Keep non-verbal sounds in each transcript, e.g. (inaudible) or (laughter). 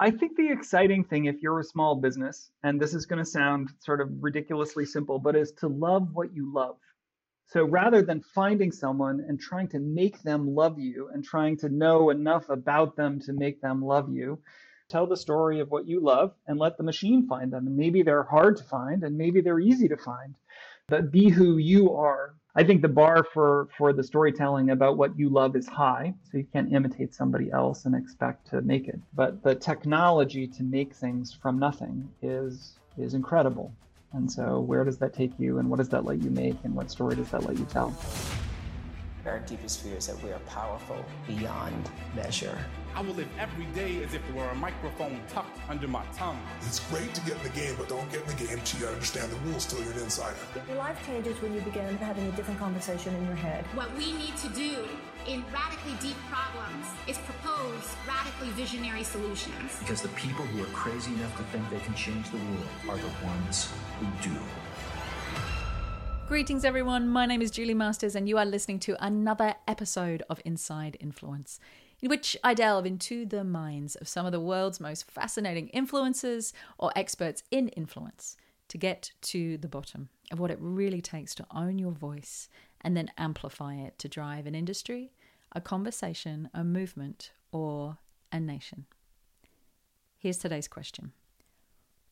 I think the exciting thing, if you're a small business, and this is going to sound sort of ridiculously simple, but is to love what you love. So rather than finding someone and trying to make them love you and trying to know enough about them to make them love you, tell the story of what you love and let the machine find them. And maybe they're hard to find and maybe they're easy to find, but be who you are I think the bar for for the storytelling about what you love is high, so you can't imitate somebody else and expect to make it. But the technology to make things from nothing is is incredible. And so where does that take you and what does that let you make and what story does that let you tell? Our deepest fear is that we are powerful beyond measure. I will live every day as if there were a microphone tucked under my tongue. It's great to get in the game, but don't get in the game till you understand the rules till you're an insider. Your life changes when you begin having a different conversation in your head. What we need to do in radically deep problems is propose radically visionary solutions. Because the people who are crazy enough to think they can change the world are the ones who do. Greetings, everyone. My name is Julie Masters, and you are listening to another episode of Inside Influence, in which I delve into the minds of some of the world's most fascinating influencers or experts in influence to get to the bottom of what it really takes to own your voice and then amplify it to drive an industry, a conversation, a movement, or a nation. Here's today's question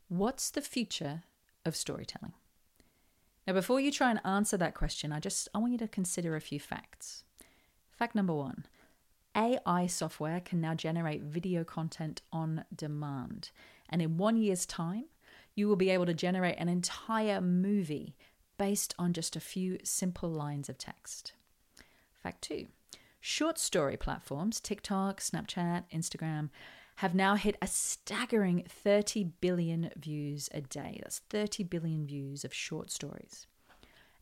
What's the future of storytelling? Now, before you try and answer that question, I just I want you to consider a few facts. Fact number one AI software can now generate video content on demand. And in one year's time, you will be able to generate an entire movie based on just a few simple lines of text. Fact two short story platforms, TikTok, Snapchat, Instagram, have now hit a staggering 30 billion views a day. That's 30 billion views of short stories.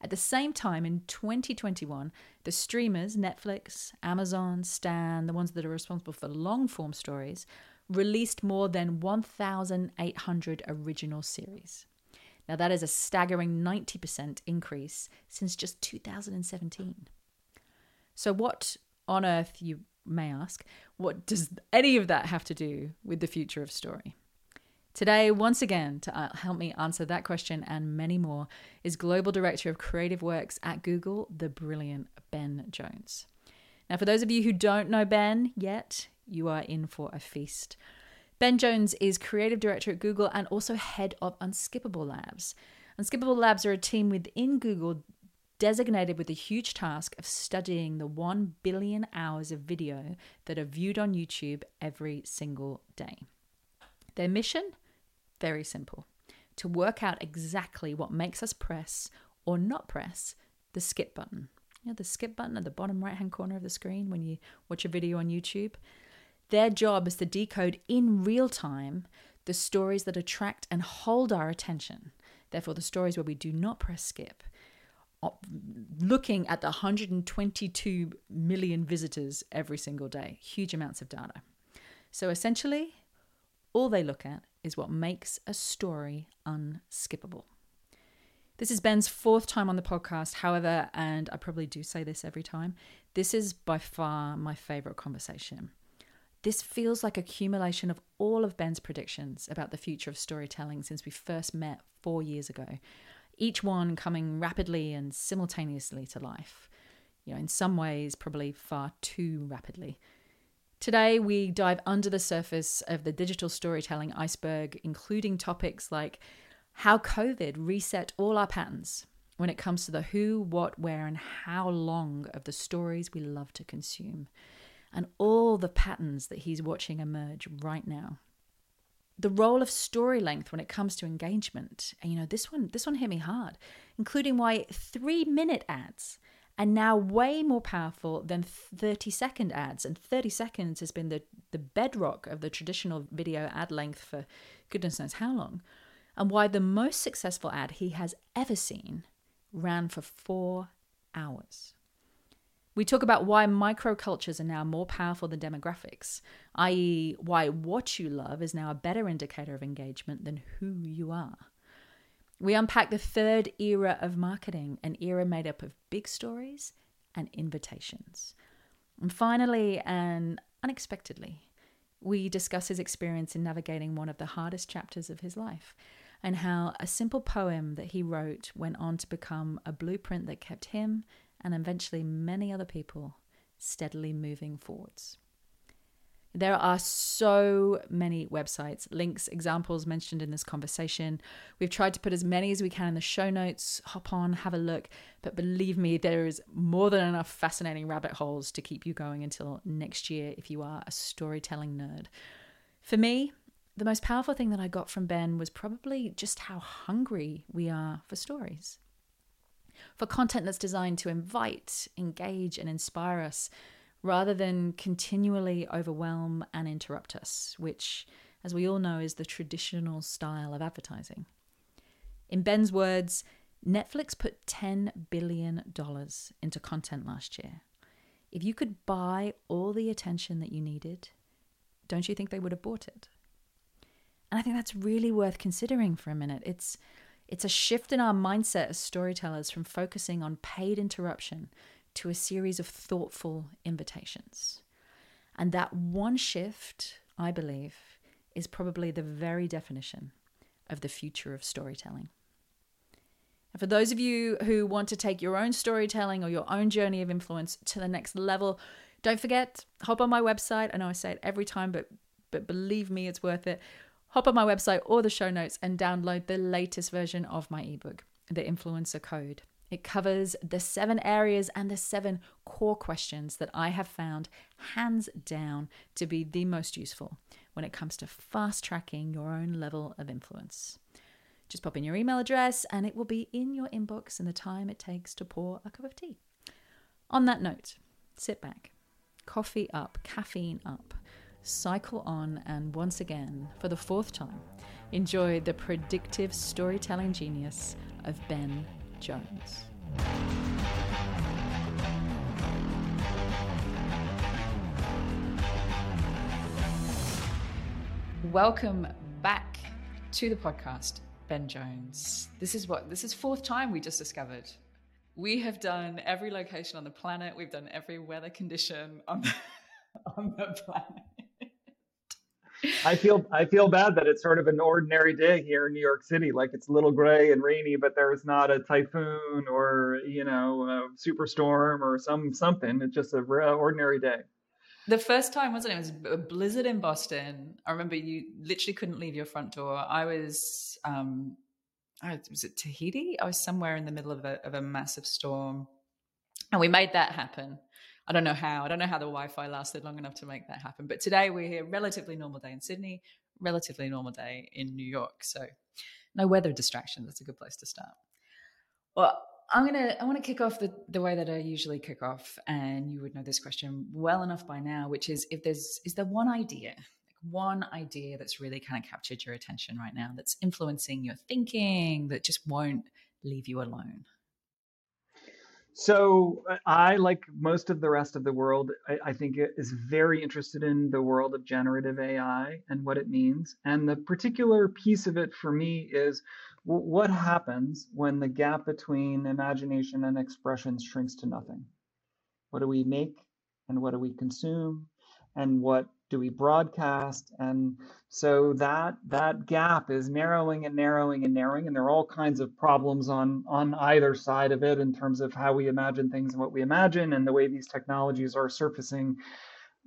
At the same time, in 2021, the streamers, Netflix, Amazon, Stan, the ones that are responsible for long form stories, released more than 1,800 original series. Now, that is a staggering 90% increase since just 2017. So, what on earth, you may ask, what does any of that have to do with the future of story? Today, once again, to uh, help me answer that question and many more, is Global Director of Creative Works at Google, the brilliant Ben Jones. Now, for those of you who don't know Ben yet, you are in for a feast. Ben Jones is Creative Director at Google and also head of Unskippable Labs. Unskippable Labs are a team within Google designated with the huge task of studying the 1 billion hours of video that are viewed on YouTube every single day. Their mission? Very simple to work out exactly what makes us press or not press the skip button. You know, the skip button at the bottom right hand corner of the screen when you watch a video on YouTube. Their job is to decode in real time the stories that attract and hold our attention. Therefore, the stories where we do not press skip looking at the 122 million visitors every single day, huge amounts of data. So essentially, all they look at is what makes a story unskippable. This is Ben's fourth time on the podcast, however, and I probably do say this every time, this is by far my favorite conversation. This feels like accumulation of all of Ben's predictions about the future of storytelling since we first met four years ago each one coming rapidly and simultaneously to life. You know, in some ways, probably far too rapidly. Today, we dive under the surface of the digital storytelling iceberg, including topics like how COVID reset all our patterns when it comes to the who, what, where, and how long of the stories we love to consume, and all the patterns that he's watching emerge right now the role of story length when it comes to engagement. And you know, this one this one hit me hard, including why 3 minute ads are now way more powerful than 30 second ads and 30 seconds has been the the bedrock of the traditional video ad length for goodness knows how long. And why the most successful ad he has ever seen ran for 4 hours. We talk about why microcultures are now more powerful than demographics, i.e., why what you love is now a better indicator of engagement than who you are. We unpack the third era of marketing, an era made up of big stories and invitations. And finally, and unexpectedly, we discuss his experience in navigating one of the hardest chapters of his life and how a simple poem that he wrote went on to become a blueprint that kept him and eventually many other people steadily moving forwards. There are so many websites, links, examples mentioned in this conversation. We've tried to put as many as we can in the show notes. Hop on, have a look. But believe me, there is more than enough fascinating rabbit holes to keep you going until next year if you are a storytelling nerd. For me, the most powerful thing that I got from Ben was probably just how hungry we are for stories. For content that's designed to invite, engage, and inspire us rather than continually overwhelm and interrupt us, which, as we all know, is the traditional style of advertising. In Ben's words, Netflix put $10 billion into content last year. If you could buy all the attention that you needed, don't you think they would have bought it? And I think that's really worth considering for a minute. It's it's a shift in our mindset as storytellers from focusing on paid interruption to a series of thoughtful invitations. And that one shift, I believe, is probably the very definition of the future of storytelling. And for those of you who want to take your own storytelling or your own journey of influence to the next level, don't forget, hop on my website. I know I say it every time, but but believe me, it's worth it. Hop on my website or the show notes and download the latest version of my ebook, The Influencer Code. It covers the seven areas and the seven core questions that I have found hands down to be the most useful when it comes to fast tracking your own level of influence. Just pop in your email address and it will be in your inbox in the time it takes to pour a cup of tea. On that note, sit back, coffee up, caffeine up, cycle on, and once again, for the fourth time, enjoy the predictive storytelling genius of Ben Jones. Welcome back to the podcast, Ben Jones. This is what this is fourth time we just discovered. We have done every location on the planet. We've done every weather condition on the, (laughs) on the planet. I feel I feel bad that it's sort of an ordinary day here in New York City. Like it's a little gray and rainy, but there's not a typhoon or you know a superstorm or some something. It's just a ordinary day. The first time wasn't it? It was a blizzard in Boston. I remember you literally couldn't leave your front door. I was um, I was it Tahiti? I was somewhere in the middle of a of a massive storm, and we made that happen. I don't know how. I don't know how the Wi-Fi lasted long enough to make that happen. But today we're here, relatively normal day in Sydney, relatively normal day in New York. So no weather distraction. That's a good place to start. Well, I'm gonna I want to kick off the, the way that I usually kick off, and you would know this question well enough by now, which is if there's is there one idea, like one idea that's really kind of captured your attention right now, that's influencing your thinking, that just won't leave you alone? So uh, I, like most of the rest of the world, I, I, think is very interested in the world of generative AI and what it means. And the particular piece of it for me is what happens when the gap between imagination and expression shrinks to nothing. What do we make and what do we consume? And what do we broadcast? And so that that gap is narrowing and narrowing and narrowing and there are all kinds of problems on on either side of it in terms of how we imagine things and what we imagine and the way these technologies are surfacing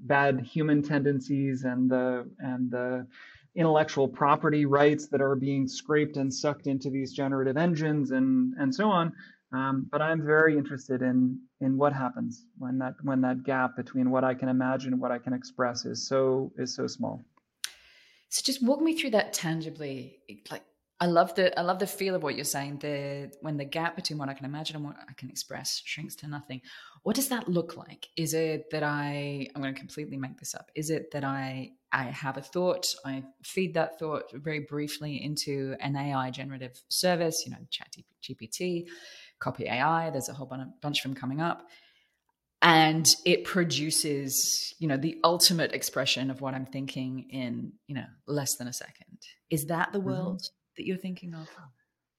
bad human tendencies and the and the intellectual property rights that are being scraped and sucked into these generative engines and and so on um, but I'm very interested in in what happens when that when that gap between what I can imagine and what I can express is so is so small. So just walk me through that tangibly. Like I love the I love the feel of what you're saying. The when the gap between what I can imagine and what I can express shrinks to nothing. What does that look like? Is it that I I'm going to completely make this up? Is it that I I have a thought, I feed that thought very briefly into an AI generative service, you know, Chat GPT Copy AI. There's a whole bunch of them coming up. And it produces, you know, the ultimate expression of what I'm thinking in, you know, less than a second. Is that the mm-hmm. world mm-hmm. that you're thinking of?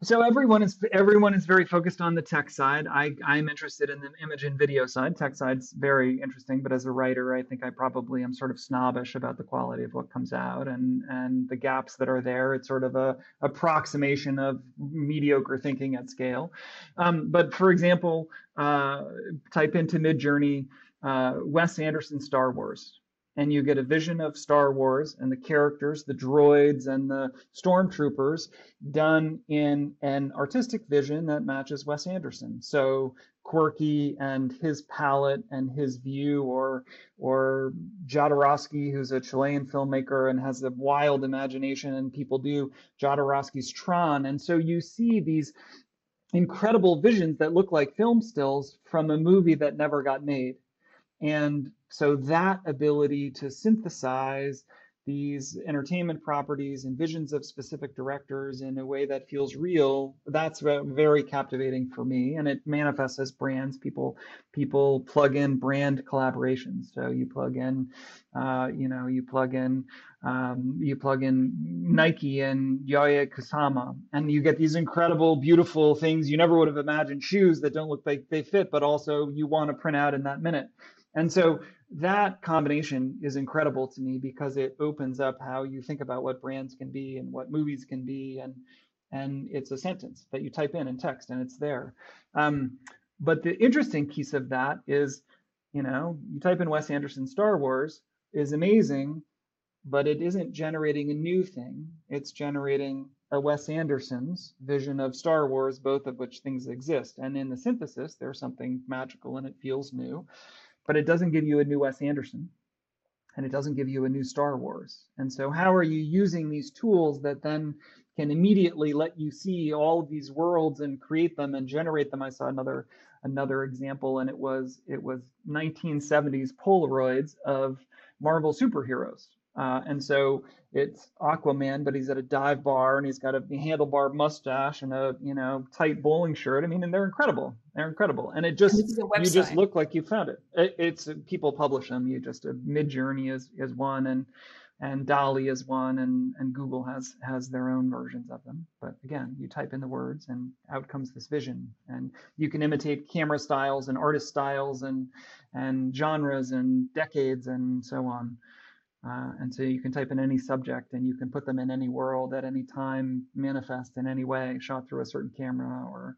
So everyone is everyone is very focused on the tech side. I I'm interested in the image and video side. Tech side's very interesting, but as a writer, I think I probably am sort of snobbish about the quality of what comes out and and the gaps that are there. It's sort of a approximation of mediocre thinking at scale. Um, but for example, uh, type into Midjourney uh, Wes Anderson Star Wars and you get a vision of Star Wars and the characters, the droids and the stormtroopers done in an artistic vision that matches Wes Anderson. So quirky and his palette and his view or or Jodorowsky who's a Chilean filmmaker and has a wild imagination and people do Jodorowsky's Tron and so you see these incredible visions that look like film stills from a movie that never got made and so that ability to synthesize these entertainment properties and visions of specific directors in a way that feels real that's very captivating for me and it manifests as brands. People people plug in brand collaborations. So you plug in uh, you know you plug in um, you plug in Nike and Yayoi Kusama, and you get these incredible, beautiful things. You never would have imagined shoes that don't look like they fit, but also you want to print out in that minute. And so that combination is incredible to me because it opens up how you think about what brands can be and what movies can be and and it's a sentence that you type in in text and it's there. Um, but the interesting piece of that is you know you type in wes anderson star wars is amazing but it isn't generating a new thing. It's generating a wes anderson's vision of star wars both of which things exist. And in the synthesis there's something magical and it feels new but it doesn't give you a new Wes Anderson and it doesn't give you a new Star Wars. And so, how are you using these tools that then can immediately let you see all of these worlds and create them and generate them? I saw another another example, and it was it was 1970s Polaroids of Marvel superheroes. Uh, and so it's Aquaman, but he's at a dive bar and he's got a handlebar mustache and a you know tight bowling shirt. I mean, and they're incredible. They're incredible, and it just you just look like you found it. it. It's people publish them. You just a uh, Midjourney is is one, and and DALL-E is one, and and Google has has their own versions of them. But again, you type in the words, and out comes this vision, and you can imitate camera styles and artist styles and and genres and decades and so on. Uh, and so you can type in any subject and you can put them in any world at any time, manifest in any way, shot through a certain camera or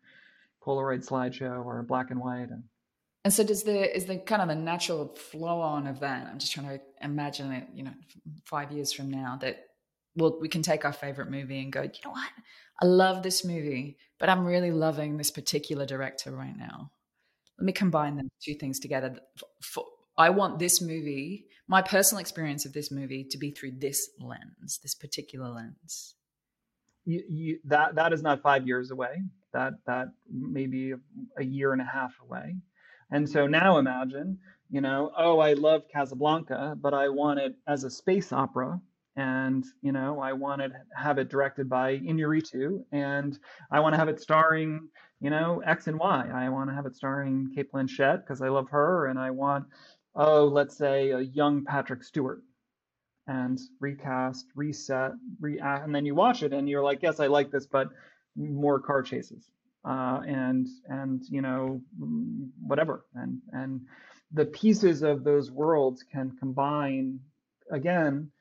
Polaroid slideshow or black and white. And, so does the is the kind of the natural flow on of that? I'm just trying to imagine it, you know, five years from now that well, we can take our favorite movie and go, you know what? I love this movie, but I'm really loving this particular director right now. Let me combine the two things together. For, I want this movie, my personal experience of this movie, to be through this lens, this particular lens. You, you, that that is not five years away. That that maybe a year and a half away. And so now imagine, you know, oh, I love Casablanca, but I want it as a space opera, and you know, I want to have it directed by Inarritu, and I want to have it starring, you know, X and Y. I want to have it starring Cate Blanchett because I love her, and I want oh, let's say a young Patrick Stewart and recast, reset, react, and then you watch it and you're like, yes, I like this, but more car chases, uh, and and you know whatever, and and the pieces of those worlds can combine again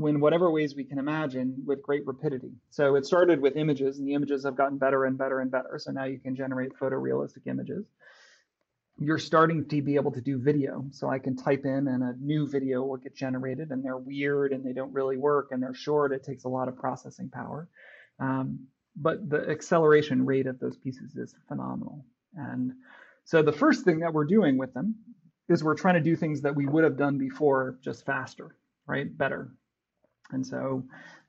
in whatever ways we can imagine with great rapidity. So it started with images, and the images have gotten better and better and better. So now you can generate photorealistic images you're starting to be able to do video. So I can type in and a new video will get generated and they're weird and they don't really work and they're short. It takes a lot of processing power. Um, but the acceleration rate of those pieces is phenomenal. And so the first thing that we're doing with them is we're trying to do things that we would have done before just faster, right? Better. And so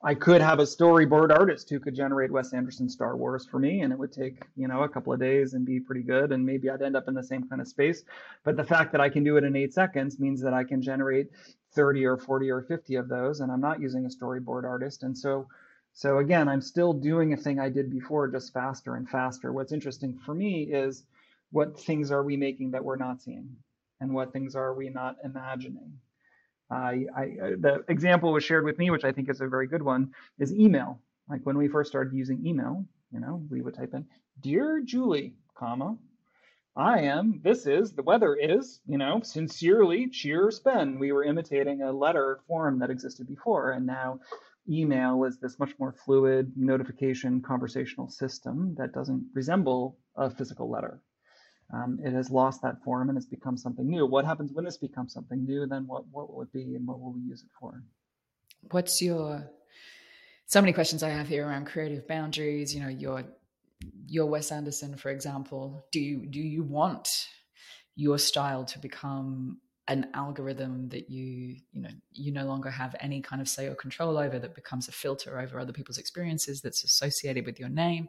I could have a storyboard artist who could generate Wes Anderson Star Wars for me, and it would take, you know, a couple of days and be pretty good. And maybe I'd end up in the same kind of space. But the fact that I can do it in eight seconds means that I can generate 30 or 40 or 50 of those, and I'm not using a storyboard artist. And so, so again, I'm still doing a thing I did before, just faster and faster. What's interesting for me is what things are we making that we're not seeing, and what things are we not imagining I, I, uh, the example was shared with me, which I think is a very good one, is email. Like when we first started using email, You know, we would type in, Dear Julie, comma, I am, this is, the weather is, you know, sincerely, cheers, Ben. We were imitating a letter form that existed before, and now email is this much more fluid notification conversational system that doesn't resemble a physical letter. Um, it has lost that form and it's become something new. What happens when this becomes something new? Then what, what will it be and what will we use it for? What's your so many questions I have here around creative boundaries? You know, your your Wes Anderson, for example. Do you do you want your style to become an algorithm that you you know you no longer have any kind of say or control over that becomes a filter over other people's experiences that's associated with your name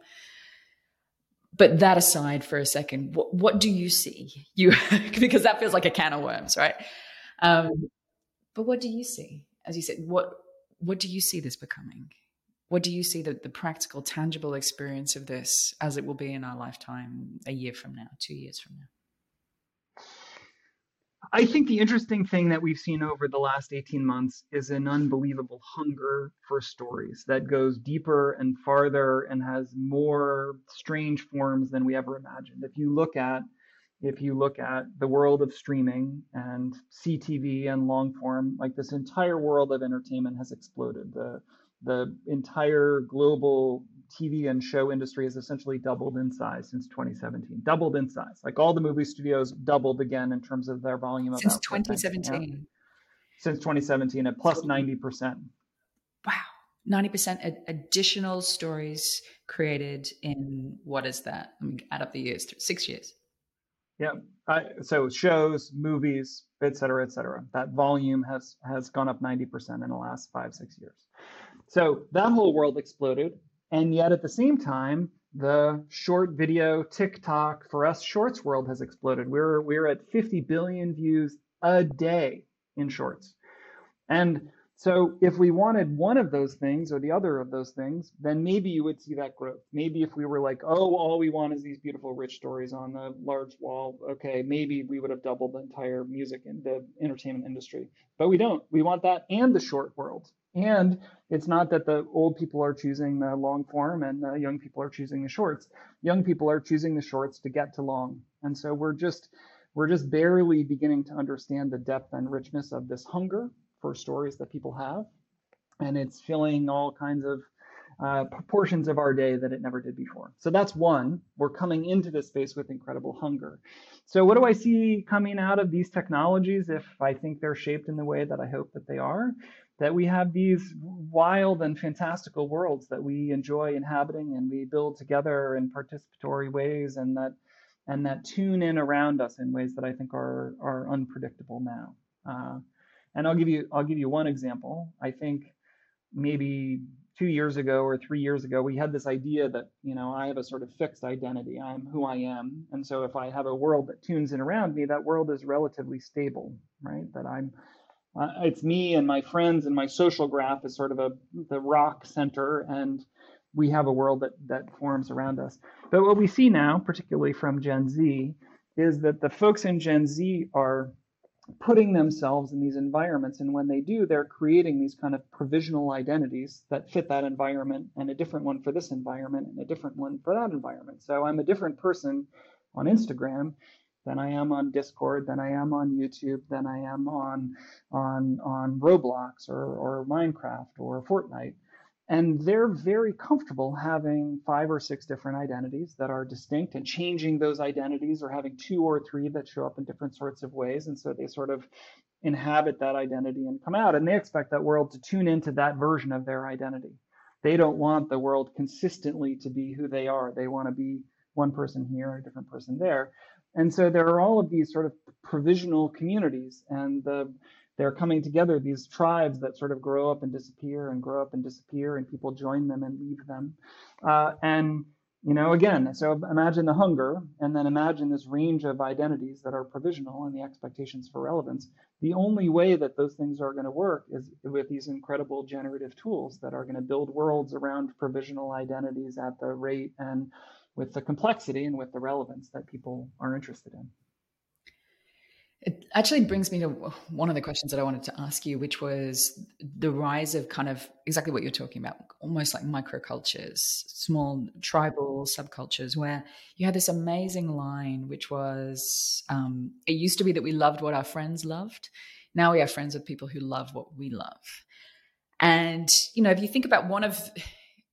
but that aside for a second what, what do you see? You (laughs) because that feels like a can of worms right? Um, but what do you see? As you said what what do you see this becoming? What do you see the, the practical tangible experience of this as it will be in our lifetime a year from now two years from now I think the interesting thing that we've seen over the last 18 months is an unbelievable hunger for stories that goes deeper and farther and has more strange forms than we ever imagined. If you look at if you look at the world of streaming and CTV and long form, like this entire world of entertainment has exploded. The the entire global TV and show industry has essentially doubled in size since 2017. Doubled in size. Like all the movie studios doubled again in terms of their volume. Of content. Since 2017. Yeah. Since 2017 at plus 90%. Wow. 90% additional stories created in what is that? I mean, add up the years, six years. Yeah. Uh, so shows, movies, et cetera, et cetera. That volume has has gone up 90% in the last five, six years. So that whole world exploded. And yet at the same time, the short video TikTok for us shorts world has exploded. We're we're at 50 billion views a day in shorts. And so if we wanted one of those things or the other of those things, then maybe you would see that growth. Maybe if we were like, oh, all we want is these beautiful, rich stories on the large wall, okay, maybe we would have doubled the entire music and the entertainment industry. But we don't. We want that and the short world. And it's not that the old people are choosing the long form and the young people are choosing the shorts. Young people are choosing the shorts to get to long. And so we're just we're just barely beginning to understand the depth and richness of this hunger for stories that people have. And it's filling all kinds of uh, portions of our day that it never did before. So that's one. We're coming into this space with incredible hunger. So, what do I see coming out of these technologies if I think they're shaped in the way that I hope that they are? that we have these wild and fantastical worlds that we enjoy inhabiting and we build together in participatory ways and that and that tune in around us in ways that I think are are unpredictable now. Uh, and I'll give you I'll give you one example. I think maybe two years ago or three years ago we had this idea that you know I have a sort of fixed identity. I'm who I am, and so if I have a world that tunes in around me, that world is relatively stable, right? That I'm uh, it's me and my friends and my social graph is sort of a the rock center and we have a world that that forms around us but what we see now particularly from gen z is that the folks in gen z are putting themselves in these environments and when they do they're creating these kind of provisional identities that fit that environment and a different one for this environment and a different one for that environment so i'm a different person on instagram than I am on Discord, than I am on YouTube, than I am on on on Roblox or, or Minecraft or Fortnite. And they're very comfortable having five or six different identities that are distinct and changing those identities or having two or three that show up in different sorts of ways. And so they sort of inhabit that identity and come out. And they expect that world to tune into that version of their identity. They don't want the world consistently to be who they are. They want to be one person here, a different person there. And so there are all of these sort of provisional communities, and the, they're coming together, these tribes that sort of grow up and disappear and grow up and disappear, and people join them and leave them. Uh, and, you know, again, so imagine the hunger, and then imagine this range of identities that are provisional and the expectations for relevance. The only way that those things are going to work is with these incredible generative tools that are going to build worlds around provisional identities at the rate and with the complexity and with the relevance that people are interested in. It actually brings me to one of the questions that I wanted to ask you, which was the rise of kind of exactly what you're talking about, almost like microcultures, small tribal subcultures, where you had this amazing line, which was um, it used to be that we loved what our friends loved. Now we are friends with people who love what we love. And, you know, if you think about one of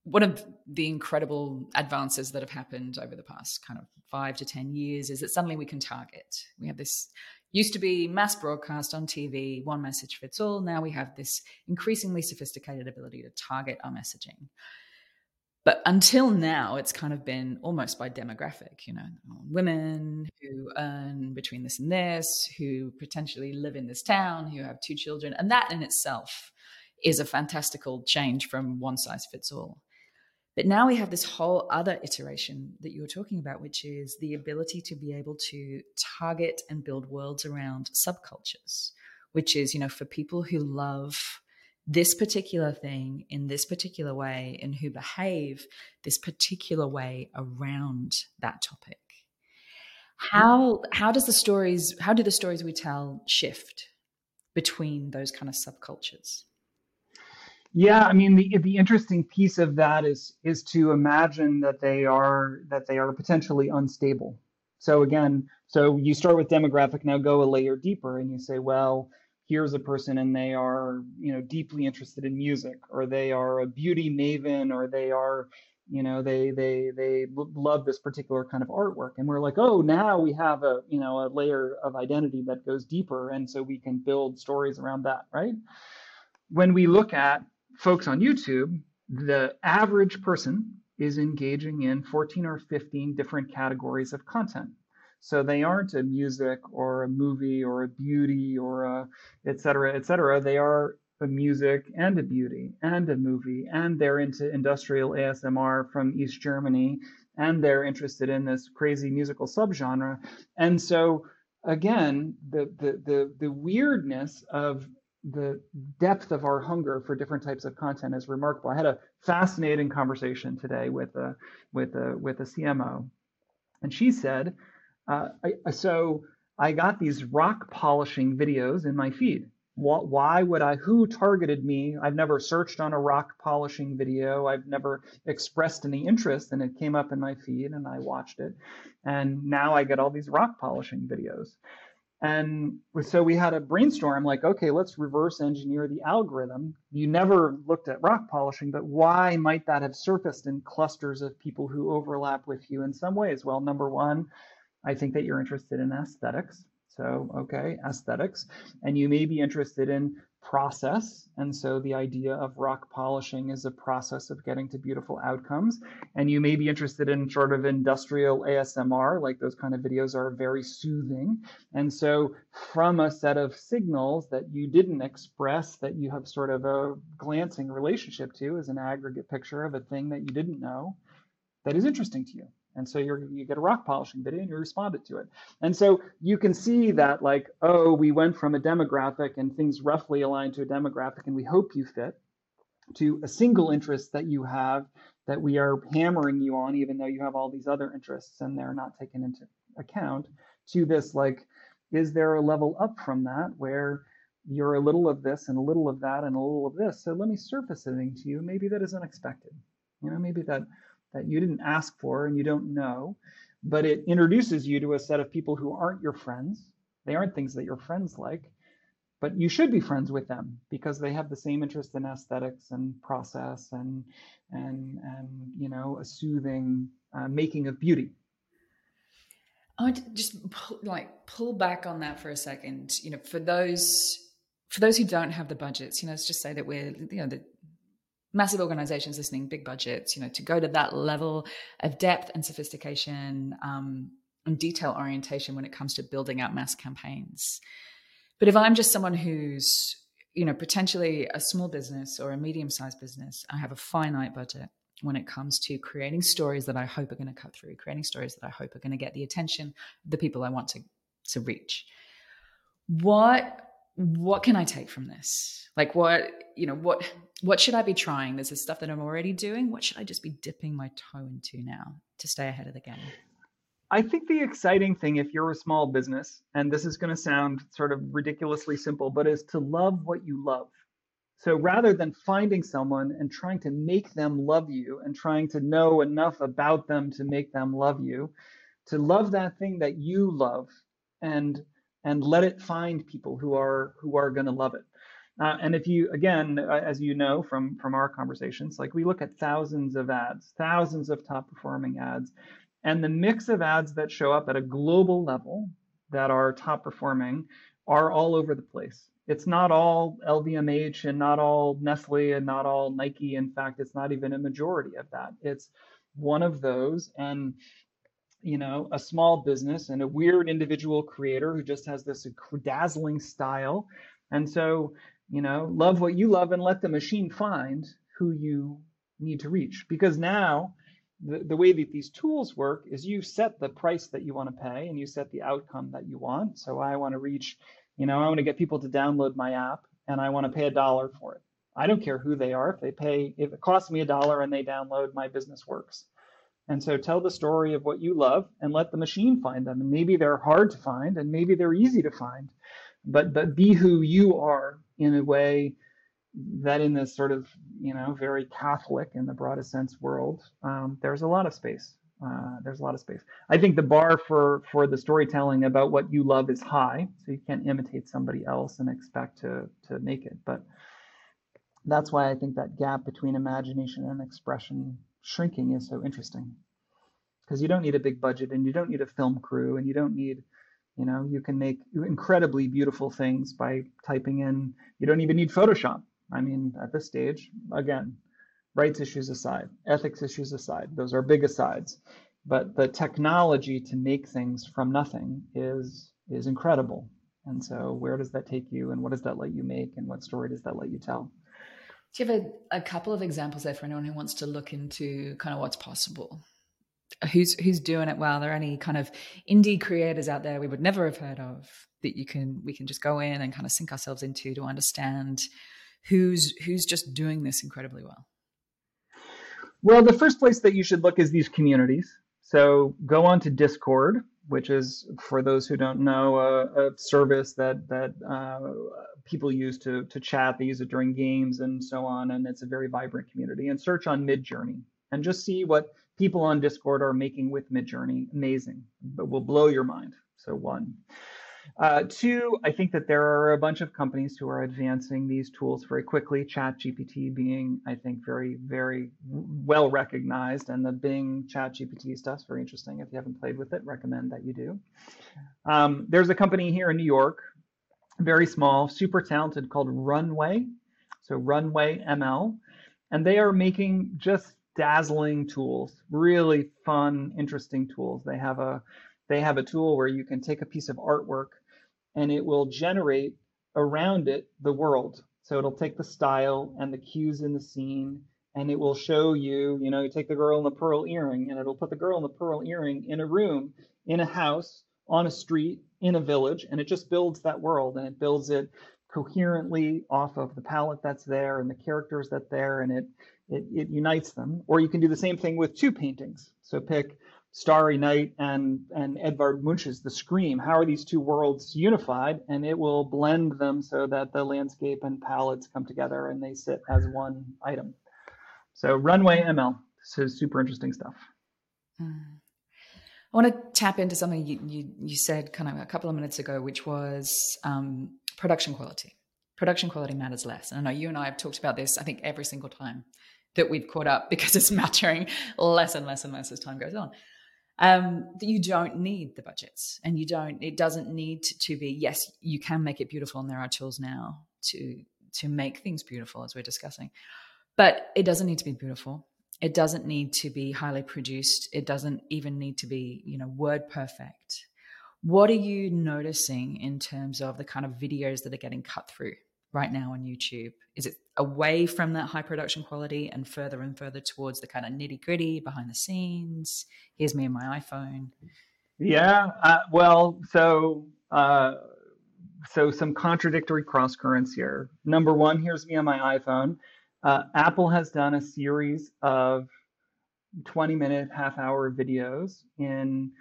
one of the incredible advances that have happened over the past kind of five to 10 years is that suddenly we can target. We have this used to be mass broadcast on TV, one message fits all. Now we have this increasingly sophisticated ability to target our messaging. But until now, it's kind of been almost by demographic, you know, women who earn between this and this, who potentially live in this town, who have two children. And that in itself is a fantastical change from one size fits all. But now we have this whole other iteration that you were talking about, which is the ability to be able to target and build worlds around subcultures, which is, you know, for people who love this particular thing in this particular way and who behave this particular way around that topic. How how does the stories how do the stories we tell shift between those kind of subcultures? Yeah, I mean the the interesting piece of that is is to imagine that they are that they are potentially unstable. So again, so you start with demographic, now go a layer deeper and you say, well, here's a person and they are, you know, deeply interested in music or they are a beauty maven or they are, you know, they they they love this particular kind of artwork and we're like, "Oh, now we have a, you know, a layer of identity that goes deeper and so we can build stories around that, right?" When we look at folks on YouTube, the average person is engaging in 14 or 15 different categories of content. So they aren't a music or a movie or a beauty or a et cetera, et cetera. They are a music and a beauty and a movie, and they're into industrial ASMR from East Germany, and they're interested in this crazy musical subgenre. And so again, the the the, the weirdness of the depth of our hunger for different types of content is remarkable. I had a fascinating conversation today with a with a with a CMO, and she said, uh, I, "So I got these rock polishing videos in my feed. Why would I? Who targeted me? I've never searched on a rock polishing video. I've never expressed any interest, and it came up in my feed, and I watched it, and now I get all these rock polishing videos." And so we had a brainstorm like, okay, let's reverse engineer the algorithm. You never looked at rock polishing, but why might that have surfaced in clusters of people who overlap with you in some ways? Well, number one, I think that you're interested in aesthetics. So, okay, aesthetics. And you may be interested in process. And so the idea of rock polishing is a process of getting to beautiful outcomes. And you may be interested in sort of industrial ASMR, like those kind of videos are very soothing. And so from a set of signals that you didn't express, that you have sort of a glancing relationship to as an aggregate picture of a thing that you didn't know that is interesting to you. And so you you get a rock polishing video and you responded to it. And so you can see that like, oh, we went from a demographic and things roughly aligned to a demographic and we hope you fit to a single interest that you have that we are hammering you on, even though you have all these other interests and they're not taken into account to this like, is there a level up from that where you're a little of this and a little of that and a little of this. So let me surface something to you. Maybe that is unexpected. You know, maybe that that you didn't ask for and you don't know, but it introduces you to a set of people who aren't your friends. They aren't things that your friends like, but you should be friends with them because they have the same interest in aesthetics and process and and and you know a soothing uh, making of beauty. I would just pull, like pull back on that for a second. You know, for those for those who don't have the budgets, you know, let's just say that we're you know the massive organizations listening, big budgets, you know, to go to that level of depth and sophistication um, and detail orientation when it comes to building out mass campaigns. But if I'm just someone who's, you know, potentially a small business or a medium sized business, I have a finite budget when it comes to creating stories that I hope are going to cut through, creating stories that I hope are going to get the attention the people I want to, to reach. What what can I take from this? Like what, you know, what what should I be trying? This stuff that I'm already doing. What should I just be dipping my toe into now to stay ahead of the game? I think the exciting thing, if you're a small business, and this is going to sound sort of ridiculously simple, but is to love what you love. So rather than finding someone and trying to make them love you and trying to know enough about them to make them love you, to love that thing that you love and and let it find people who are who are going to love it. Uh, and if you again, as you know from from our conversations, like we look at thousands of ads, thousands of top performing ads, and the mix of ads that show up at a global level that are top performing are all over the place it's not all LVMH and not all Nestle and not all Nike. In fact, it's not even a majority of that. It's one of those. And, you know, a small business and a weird individual creator who just has this dazzling style. And so, you know, love what you love and let the machine find who you need to reach. Because now, the, the way that these tools work is you set the price that you want to pay and you set the outcome that you want. So I want to reach you know, I want to get people to download my app and I want to pay a dollar for it. I don't care who they are. If they pay, if it costs me a dollar and they download, my business works. And so tell the story of what you love and let the machine find them. And maybe they're hard to find and maybe they're easy to find, but but be who you are in a way that in this sort of you know very Catholic in the broadest sense world, um, there's a lot of space uh, there's a lot of space. I think the bar for for the storytelling about what you love is high, so you can't imitate somebody else and expect to to make it. But that's why I think that gap between imagination and expression shrinking is so interesting, because you don't need a big budget and you don't need a film crew and you don't need, you know, you can make incredibly beautiful things by typing in. You don't even need Photoshop. I mean, at this stage, again, rights issues aside, ethics issues aside, those are big asides. But the technology to make things from nothing is is incredible. And so, where does that take you, and what does that let you make, and what story does that let you tell? Do you have a, a couple of examples there for anyone who wants to look into kind of what's possible? Who's who's doing it well? Are there any kind of indie creators out there we would never have heard of that you can we can just go in and kind of sink ourselves into to understand who's who's just doing this incredibly well? Well, the first place that you should look is these communities. So go on to Discord, which is, for those who don't know, a, a service that that uh, people use to to chat. They use it during games and so on, and it's a very vibrant community. And search on Midjourney and just see what people on Discord are making with Midjourney. Amazing, but will blow your mind. So one. Uh, two, I think that there are a bunch of companies who are advancing these tools very quickly. ChatGPT being, I think, very, very well recognized, and the Bing ChatGPT stuff is very interesting. If you haven't played with it, recommend that you do. Um, there's a company here in New York, very small, super talented, called Runway. So Runway ML, and they are making just dazzling tools, really fun, interesting tools. They have a they have a tool where you can take a piece of artwork and it will generate around it the world. So it'll take the style and the cues in the scene and it will show you, you know, you take the girl in the pearl earring and it'll put the girl in the pearl earring in a room, in a house, on a street, in a village, and it just builds that world and it builds it coherently off of the palette that's there and the characters that there and it, it it unites them. Or you can do the same thing with two paintings. So pick Starry Night and and Edvard Munch's The Scream. How are these two worlds unified? And it will blend them so that the landscape and palettes come together and they sit as one item. So Runway ML. So super interesting stuff. Mm. I want to tap into something you, you, you said kind of a couple of minutes ago, which was um, production quality. Production quality matters less. And I know you and I have talked about this. I think every single time that we've caught up (laughs) because it's mattering less and less and less as time goes on um, that you don't need the budgets and you don't it doesn't need to be yes you can make it beautiful and there are tools now to to make things beautiful as we're discussing but it doesn't need to be beautiful. It doesn't need to be highly produced. It doesn't even need to be you know word perfect. What are you noticing in terms of the kind of videos that are getting cut through right now on YouTube? Is it away from that high production quality and further and further towards the kind of nitty gritty behind the scenes? Here's me and my iPhone. Yeah, uh, well, so uh, so some contradictory cross currents here. Number one, here's me on my iPhone. Uh, Apple has done a series of 20 minute, half hour videos in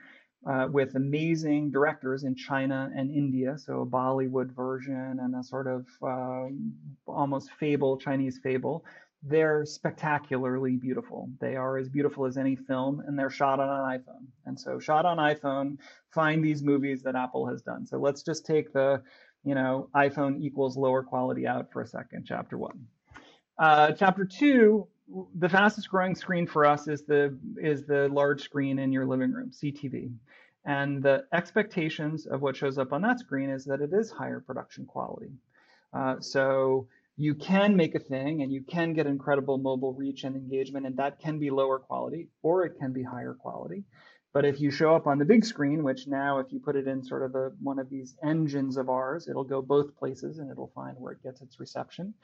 uh, with amazing directors in China and India, so a Bollywood version and a sort of um, almost fable, Chinese fable. They're spectacularly beautiful. They are as beautiful as any film, and they're shot on an iPhone. And so, shot on iPhone, find these movies that Apple has done. So let's just take the, you know, iPhone equals lower quality out for a second. Chapter one. Uh, chapter two the fastest growing screen for us is the is the large screen in your living room, CTV. And the expectations of what shows up on that screen is that it is higher production quality. Uh, so you can make a thing and you can get incredible mobile reach and engagement, and that can be lower quality or it can be higher quality. But if you show up on the big screen, which now if you put it in sort of a, one of these engines of ours, it'll go both places and it'll find where it gets its reception.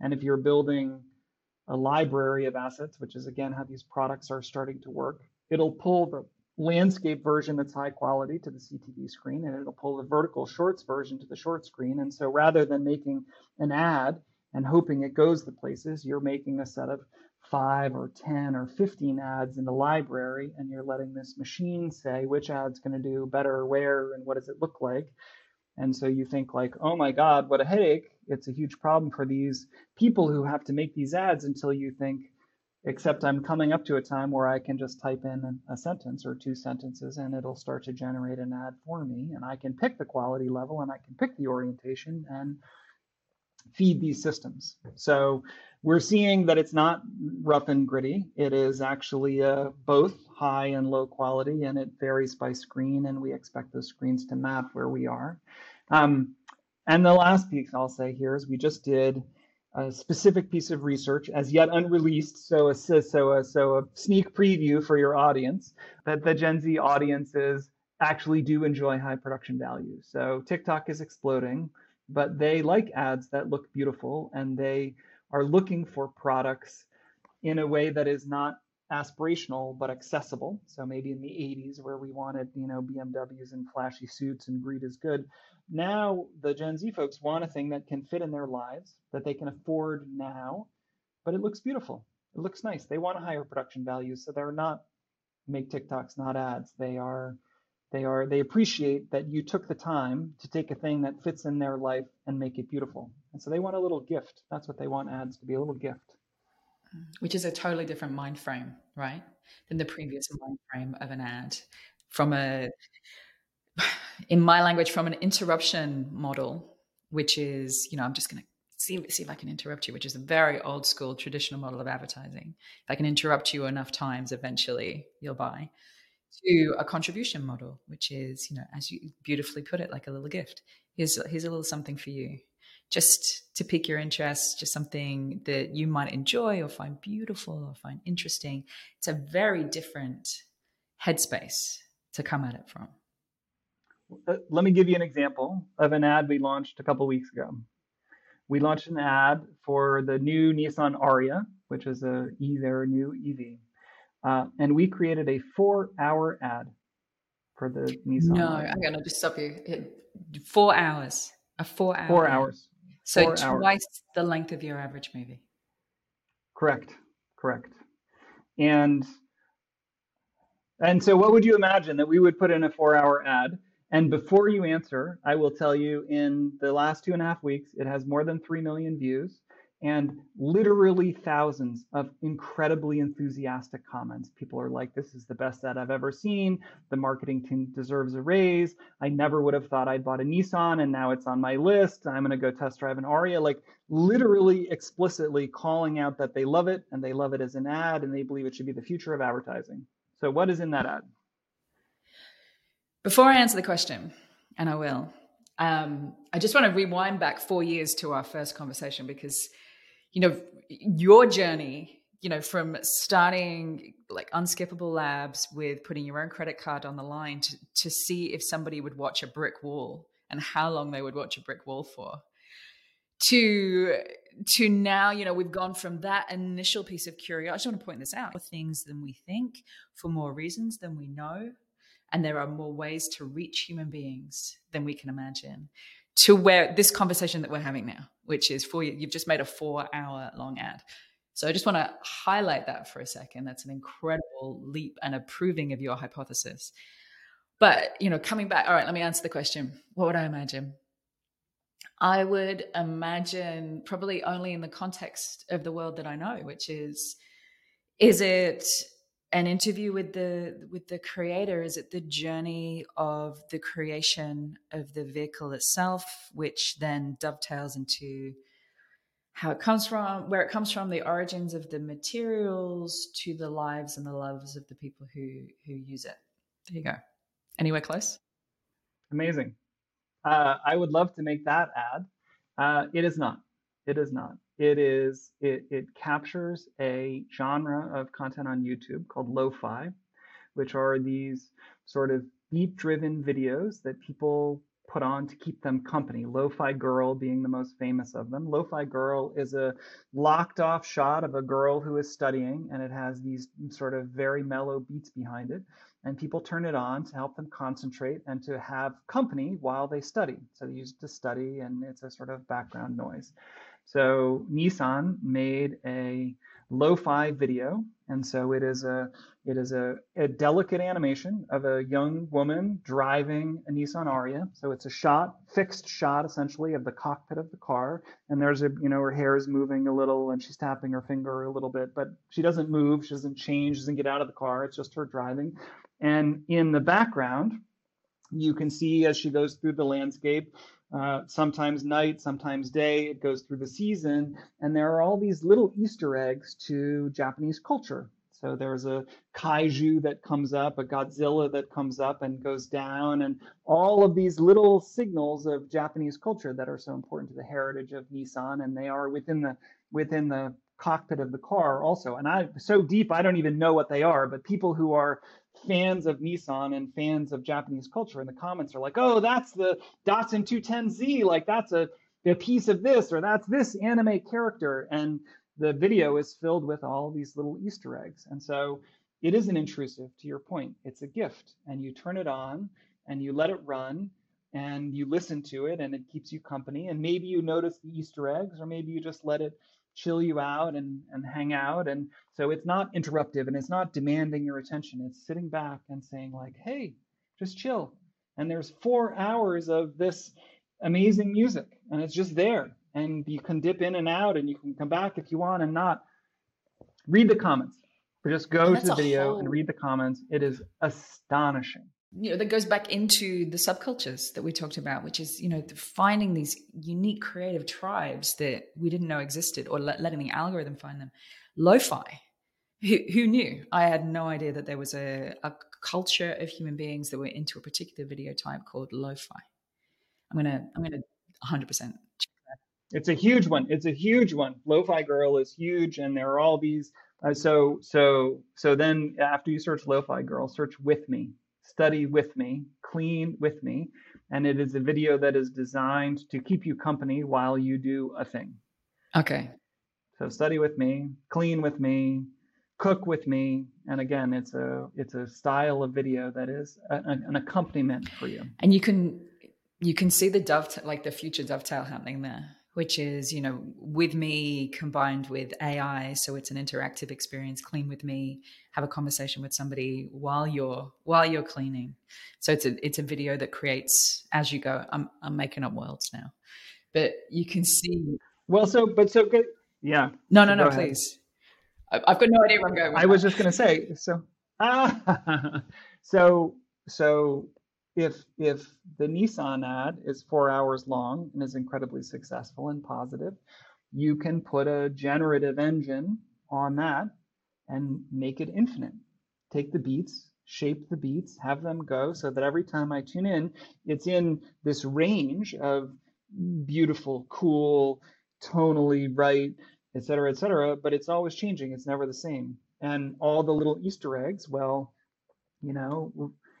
And if you're building a library of assets, which is again how these products are starting to work. It'll pull the landscape version that's high quality to the CTV screen, and it'll pull the vertical shorts version to the short screen. And so rather than making an ad and hoping it goes the places, you're making a set of five or 10 or 15 ads in the library, and you're letting this machine say which ad's going to do better where and what does it look like. And so you think like, oh my God, what a headache. It's a huge problem for these people who have to make these ads until you think, except I'm coming up to a time where I can just type in a sentence or two sentences and it'll start to generate an ad for me. And I can pick the quality level and I can pick the orientation and feed these systems. So we're seeing that it's not rough and gritty. It is actually uh, both high and low quality, and it varies by screen, and we expect those screens to map where we are. Um, and the last piece I'll say here is we just did a specific piece of research, as yet unreleased, so a, so a, so a sneak preview for your audience, that the Gen Z audiences actually do enjoy high production value. So TikTok is exploding, but they like ads that look beautiful, and they are looking for products in a way that is not aspirational but accessible. So maybe in the 80s where we wanted, you know, BMWs and flashy suits and greed is good. Now the Gen Z folks want a thing that can fit in their lives, that they can afford now, but it looks beautiful. It looks nice. They want a higher production value, so they're not make TikToks, not ads. They are they are they appreciate that you took the time to take a thing that fits in their life and make it beautiful. And so they want a little gift. That's what they want ads to be a little gift. Which is a totally different mind frame, right? Than the previous mind frame of an ad. From a in my language, from an interruption model, which is, you know, I'm just gonna see see if I can interrupt you, which is a very old school traditional model of advertising. If I can interrupt you enough times, eventually you'll buy to a contribution model, which is, you know, as you beautifully put it, like a little gift. Here's here's a little something for you, just to pique your interest, just something that you might enjoy or find beautiful or find interesting. It's a very different headspace to come at it from. Uh, let me give you an example of an ad we launched a couple weeks ago. We launched an ad for the new Nissan Ariya, which is a their new EV. Uh, and we created a four hour ad for the Nissan. No, I'm going to just stop you. Four hours. A four hour. Four hours. So twice hours. the length of your average movie. Correct. Correct. And and so what would you imagine that we would put in a four hour ad? And before you answer, I will tell you in the last two and a half weeks, it has more than 3 million views and literally thousands of incredibly enthusiastic comments. People are like, This is the best ad I've ever seen. The marketing team deserves a raise. I never would have thought I'd bought a Nissan and now it's on my list. I'm going to go test drive an Ariya. Like, literally explicitly calling out that they love it and they love it as an ad and they believe it should be the future of advertising. So, what is in that ad? Before I answer the question, and I will, um, I just want to rewind back four years to our first conversation because you know, your journey, you know, from starting like unskippable labs with putting your own credit card on the line to, to see if somebody would watch a brick wall and how long they would watch a brick wall for to to now you know we've gone from that initial piece of curiosity i just want to point this out for things than we think for more reasons than we know and there are more ways to reach human beings than we can imagine to where this conversation that we're having now, which is for you, you've just made a four hour long ad. So I just want to highlight that for a second. That's an incredible leap and a proving of your hypothesis. But you know, coming back, all right, let me answer the question. What would I imagine? I would imagine probably only in the context of the world that I know, which is is it an interview with the with the creator is it the journey of the creation of the vehicle itself which then dovetails into how it comes from where it comes from the origins of the materials to the lives and the loves of the people who who use it. There you go. Anywhere close? Amazing. Uh, i would love to make that ad. Uh, it is not. It is not it is it, it captures a genre of content on youtube called lo-fi which are these sort of beat driven videos that people put on to keep them company. Lo-fi girl being the most famous of them. Lo-fi girl is a locked off shot of a girl who is studying and it has these sort of very mellow beats behind it and people turn it on to help them concentrate and to have company while they study. So they use it to study and it's a sort of background noise so Nissan made a lo-fi video, and so it is a it is a, a delicate animation of a young woman driving a Nissan Ariya. So it's a shot, fixed shot essentially of the cockpit of the car, and there's a you know her hair is moving a little and she's tapping her finger a little bit, but she doesn't move, she doesn't change, doesn't get out of the car. It's just her driving, and in the background, you can see as she goes through the landscape uh, sometimes night, sometimes day. It goes through the season. And there are all these little Easter eggs to Japanese culture. So there's a kaiju that comes up, a Godzilla that comes up and goes down, and all of these little signals of Japanese culture that are so important to the heritage of Nissan, and they are within the within the cockpit of the car also. And I so deep I don't even know what they are, but people who are fans of Nissan and fans of Japanese culture in the comments are like, "Oh, that's the Datsun 210Z, like that's a, a piece of this or that's this anime character." And the video is filled with all these little Easter eggs. And so it isn't intrusive to your point. It's a gift and you turn it on and you let it run and you listen to it and it keeps you company and maybe you notice the Easter eggs or maybe you just let it chill you out and, and hang out. And so it's not interruptive and it's not demanding your attention. It's sitting back and saying, like, hey, just chill. And there's four hours of this amazing music and it's just there. And you can dip in and out and you can come back if you want and not read the comments. Or just go to the video whole... and read the comments. It is astonishing you know that goes back into the subcultures that we talked about which is you know finding these unique creative tribes that we didn't know existed or let, letting the algorithm find them. Lo-fi. Who, who knew? I had no idea that there was a, a culture of human beings that were into a particular video type called lo-fi. I'm gonna i'm gonna 100% it's a huge one. It's a huge one. Lo-fi girl is huge and there are all these uh, so so so then after you search lo-fi girl search with me study with me, clean with me. And it is a video that is designed to keep you company while you do a thing. Okay. So study with me, clean with me, cook with me. And again, it's a it's a style of video that is a, an accompaniment for you. And you can you can see the dovetail like the future dovetail happening there which is you know with me combined with ai so it's an interactive experience clean with me have a conversation with somebody while you're while you're cleaning. So it's a it's a video that creates as you go i'm i'm making up worlds now. But you can see well so but so good yeah. No no no please. I've got no idea where i'm going i was just going to say so ah, (laughs) so so if if the Nissan ad is four hours long and is incredibly successful and positive, you can put a generative engine on that and make it infinite. Take the beats, shape the beats, have them go so that every time I tune in, it's in this range of beautiful, cool, tonally right, et cetera, et cetera, but it's always changing. It's never the same. And all the little Easter eggs, well, you know,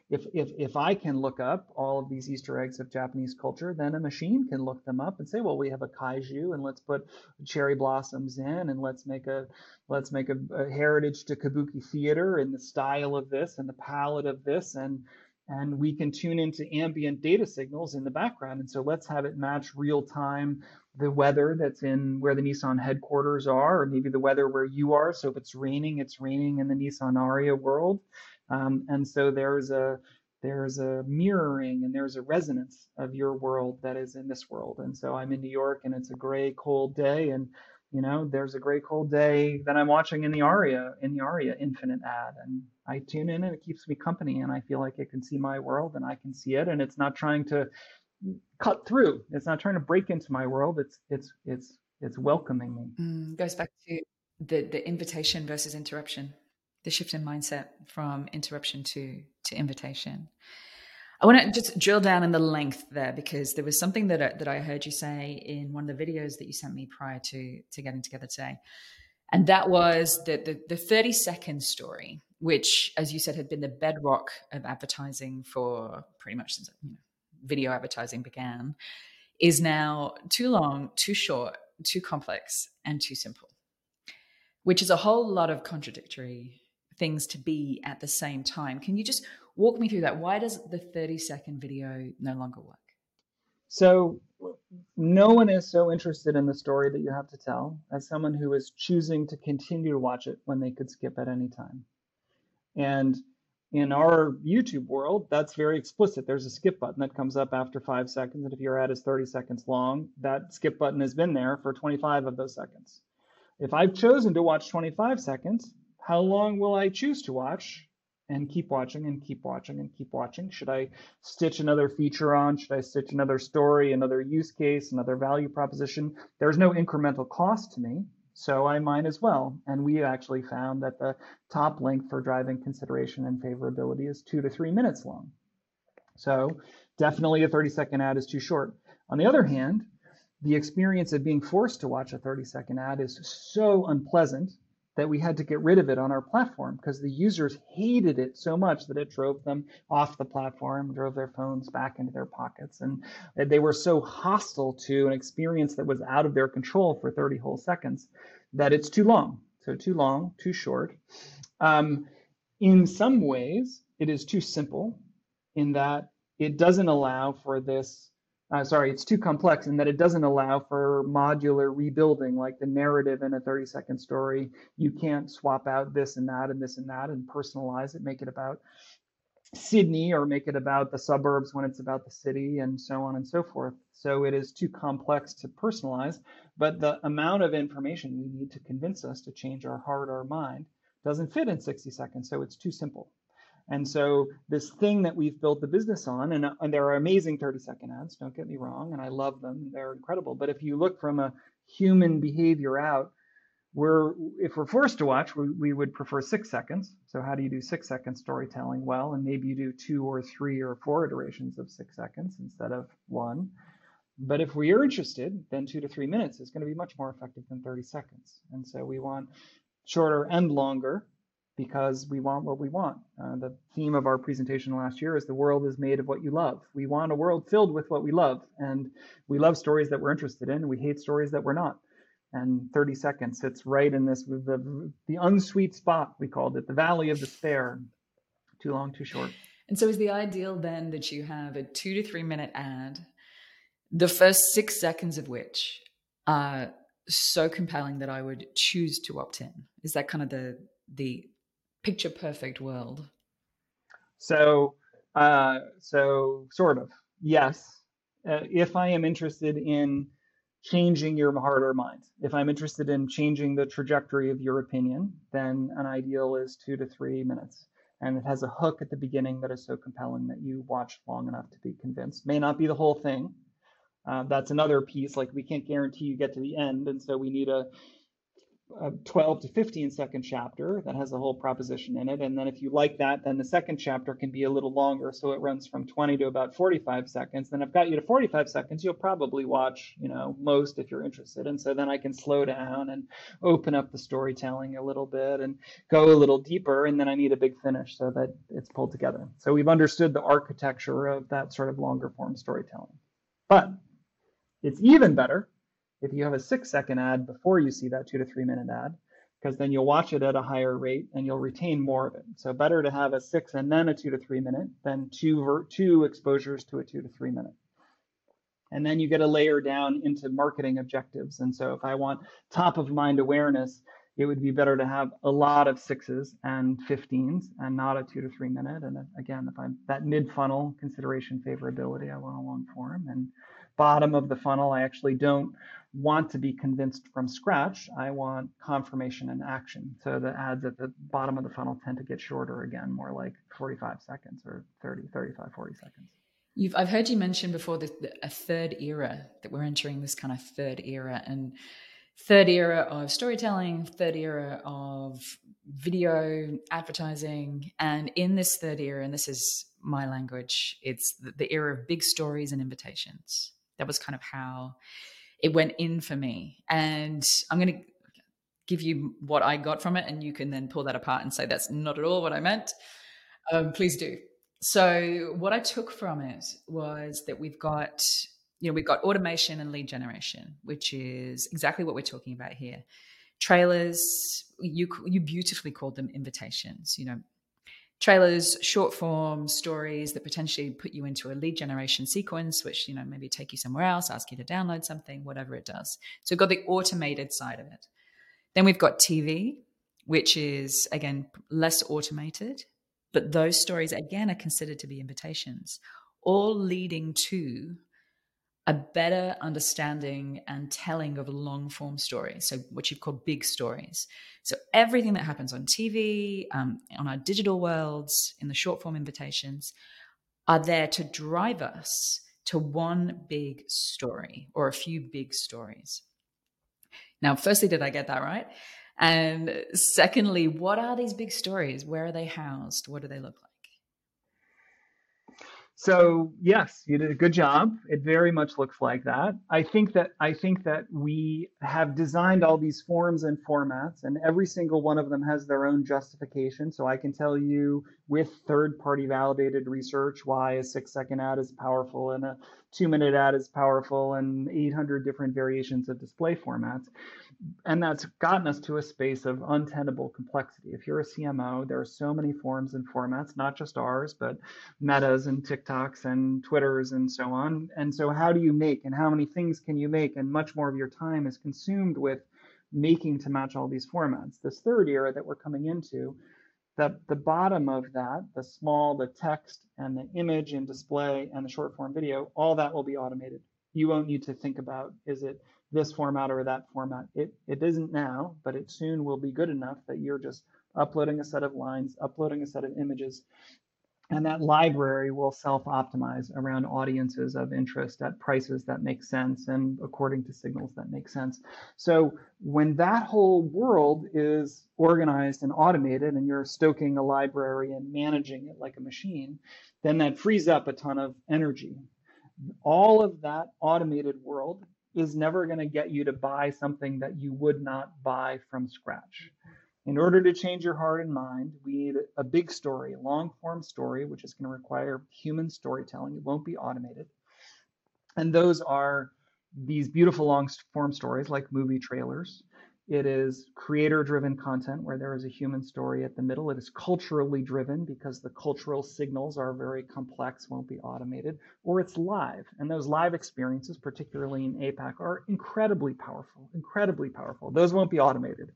if, if, if I can look up all of these Easter eggs of Japanese culture, then a machine can look them up and say, well, we have a kaiju and let's put cherry blossoms in and let's make a let's make a, a heritage to kabuki theater in the style of this and the palette of this and and we can tune into ambient data signals in the background. And so let's have it match real time the weather that's in where the Nissan headquarters are, or maybe the weather where you are. So if it's raining, it's raining in the Nissan Ariya world. Um, and so there's a there's a mirroring and there's a resonance of your world that is in this world. And so I'm in New York and it's a gray, cold day. And, you know, there's a gray, cold day that I'm watching in the Ariya, in the Ariya Infinite ad. And I tune in and it keeps me company. And I feel like it can see my world and I can see it. And it's not trying to cut through. It's not trying to break into my world. It's, it's, it's, it's welcoming me. Mm, goes back to the, the invitation versus interruption the shift in mindset from interruption to to invitation. I want to just drill down in the length there because there was something that I, that I heard you say in one of the videos that you sent me prior to to getting together today, and that was the the, the thirty second story, which, as you said, had been the bedrock of advertising for pretty much since you know, video advertising began, is now too long, too short, too complex, and too simple, which is a whole lot of contradictory things to be at the same time. Can you just walk me through that? Why does the 30 second video no longer work? So, no one is so interested in the story that you have to tell as someone who is choosing to continue to watch it when they could skip at any time. And in our YouTube world, that's very explicit. There's a skip button that comes up after five seconds. And if your ad is 30 seconds long, that skip button has been there for 25 of those seconds. If I've chosen to watch 25 seconds, how long will I choose to watch? And keep watching and keep watching and keep watching. Should I stitch another feature on? Should I stitch another story, another use case, another value proposition? There's no incremental cost to me, so I might as well. And we actually found that the top length for driving consideration and favorability is two to three minutes long. So definitely a 30 second ad is too short. On the other hand, the experience of being forced to watch a 30 second ad is so unpleasant that we had to get rid of it on our platform because the users hated it so much that it drove them off the platform, drove their phones back into their pockets. And they were so hostile to an experience that was out of their control for 30 whole seconds that it's too long. So, too long, too short. Um, in some ways, it is too simple in that it doesn't allow for this uh, sorry, it's too complex in that it doesn't allow for modular rebuilding like the narrative in a 30 second story. You can't swap out this and that and this and that and personalize it, make it about Sydney or make it about the suburbs when it's about the city and so on and so forth. So it is too complex to personalize, but the amount of information we need to convince us to change our heart or mind doesn't fit in 60 seconds. So it's too simple. And so this thing that we've built the business on, and, and there are amazing 30 second ads, don't get me wrong, and I love them, they're incredible. But if you look from a human behavior out, we're if we're forced to watch, we, we would prefer six seconds. So how do you do six second storytelling well? And maybe you do two or three or four iterations of six seconds instead of one. But if we are interested, then two to three minutes is going to be much more effective than 30 seconds. And so we want shorter and longer because we want what we want. Uh, the theme of our presentation last year is the world is made of what you love. We want a world filled with what we love, and we love stories that we're interested in. We hate stories that we're not. And 30 seconds sits right in this the the unsweet spot we called it, the valley of despair. Too long, too short. And so, is the ideal then that you have a two to three minute ad, the first six seconds of which are so compelling that I would choose to opt in? Is that kind of the the picture perfect world? So, uh, so sort of yes. Uh, if I am interested in changing your heart or mind, if I'm interested in changing the trajectory of your opinion, then an ideal is two to three minutes. And it has a hook at the beginning that is so compelling that you watch long enough to be convinced. May not be the whole thing. Uh, that's another piece. Like we can't guarantee you get to the end, and so we need a a 12 to 15 second chapter that has a whole proposition in it. And then if you like that, then the second chapter can be a little longer. So it runs from 20 to about 45 seconds. Then I've got you to 45 seconds. You'll probably watch, you know, most if you're interested. And so then I can slow down and open up the storytelling a little bit and go a little deeper. And then I need a big finish so that it's pulled together. So we've understood the architecture of that sort of longer form storytelling. But it's even better if you have a six second ad before you see that two to three minute ad, because then you'll watch it at a higher rate and you'll retain more of it. So better to have a six and then a two to three minute than two ver- two exposures to a two to three minute. And then you get a layer down into marketing objectives. And so if I want top of mind awareness, it would be better to have a lot of sixes and 15s and not a two to three minute. And again, if I'm that mid funnel consideration favorability, I want a long form. And bottom of the funnel, I actually don't want to be convinced from scratch. I want confirmation and action. So the ads at the bottom of the funnel tend to get shorter again, more like 45 seconds or 30, 35, 40 seconds. You've, I've heard you mention before this, a third era that we're entering this kind of third era and third era of storytelling, third era of video advertising. And in this third era, and this is my language, it's the, the era of big stories and invitations. That was kind of how it went in for me. And I'm going to give you what I got from it, and you can then pull that apart and say that's not at all what I meant. Um, please do. So, what I took from it was that we've got, you know, we've got automation and lead generation, which is exactly what we're talking about here. Trailers, you you beautifully called them invitations. You know, trailers, short form stories that potentially put you into a lead generation sequence, which you know maybe take you somewhere else, ask you to download something, whatever it does. So, we've got the automated side of it. Then we've got TV, which is again less automated but those stories, again, are considered to be invitations, all leading to a better understanding and telling of long form stories. So, what you've called big stories. So, everything that happens on TV, um, on our digital worlds, in the short form invitations, are there to drive us to one big story or a few big stories. Now, firstly, did I get that right? And secondly, what are these big stories? Where are they housed? What do they look like? So yes, you did a good job. It very much looks like that. I think that I think that we have designed all these forms and formats, and every single one of them has their own justification. So I can tell you with third-party validated research why a six-second ad is powerful and a two-minute ad is powerful, and 800 different variations of display formats and that's gotten us to a space of untenable complexity. If you're a CMO, there are so many forms and formats, not just ours, but Metas and TikToks and Twitters and so on. And so, how do you make and how many things can you make? And much more of your time is consumed with making to match all these formats. This third era that we're coming into, the, the bottom of that, the small, the text, and the image and display and the short form video, all that will be automated. You won't need to think about is it this format or that format. It, it isn't now, but it soon will be good enough that you're just uploading a set of lines, uploading a set of images, and that library will self-optimize around audiences of interest at prices that make sense and according to signals that make sense. So when that whole world is organized and automated and you're stoking a library and managing it like a machine, then that frees up a ton of energy. All of that automated world is never going to get you to buy something that you would not buy from scratch. In order to change your heart and mind, we need a big story, a long form story, which is going to require human storytelling. It won't be automated. And those are these beautiful long form stories like movie trailers it is creator driven content where there is a human story at the middle. It is culturally driven because the cultural signals are very complex, won't be automated, or it's live. And those live experiences, particularly in APAC, are incredibly powerful, incredibly powerful. Those won't be automated.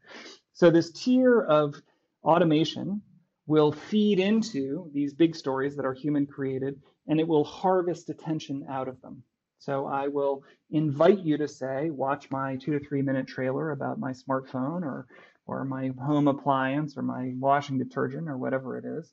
So, this tier of automation will feed into these big stories that are human created and it will harvest attention out of them. So I will invite you to say, watch my two to three minute trailer about my smartphone or or my home appliance or my washing detergent or whatever it is.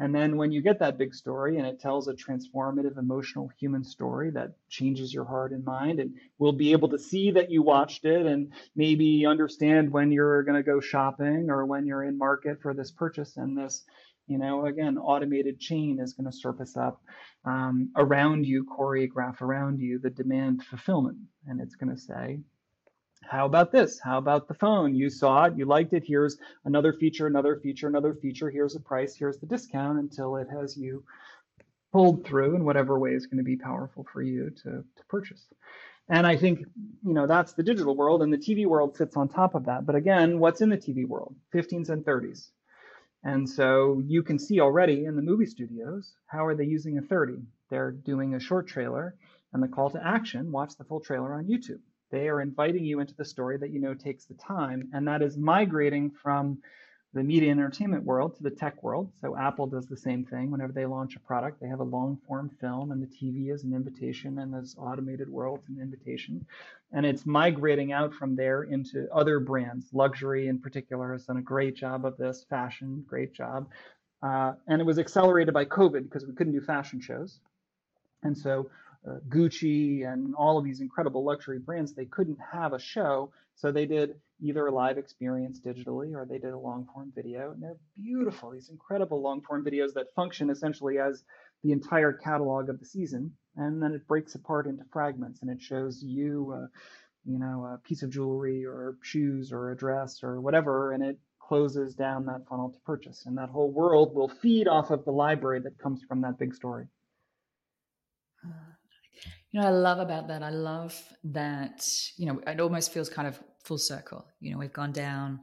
And then when you get that big story and it tells a transformative, emotional human story that changes your heart and mind, and we'll be able to see that you watched it and maybe understand when you're going to go shopping or when you're in market for this purchase. And this you know, again, automated chain is going to surface up um, around you, choreograph around you the demand fulfillment. And it's going to say, how about this? How about the phone? You saw it, you liked it. Here's another feature, another feature, another feature. Here's a price, here's the discount until it has you pulled through in whatever way is going to be powerful for you to, to purchase. And I think, you know, that's the digital world and the TV world sits on top of that. But again, what's in the TV world? 15s and 30s. And so you can see already in the movie studios, how are they using a 30? They're doing a short trailer and the call to action, watch the full trailer on YouTube. They are inviting you into the story that you know takes the time, and that is migrating from the media and entertainment world to the tech world. So Apple does the same thing. Whenever they launch a product, they have a long form film, and the TV is an invitation, and this automated world is an invitation. And it's migrating out from there into other brands. Luxury, in particular, has done a great job of this. Fashion, great job. Uh, and it was accelerated by COVID because we couldn't do fashion shows. And so uh, Gucci and all of these incredible luxury brands, they couldn't have a show. So they did either a live experience digitally or they did a long form video. And they're beautiful, these incredible long form videos that function essentially as the entire catalog of the season. And then it breaks apart into fragments and it shows you, uh, you know, a piece of jewelry or shoes or a dress or whatever. And it closes down that funnel to purchase. And that whole world will feed off of the library that comes from that big story. (sighs) You know, I love about that. I love that, you know, it almost feels kind of full circle. You know, we've gone down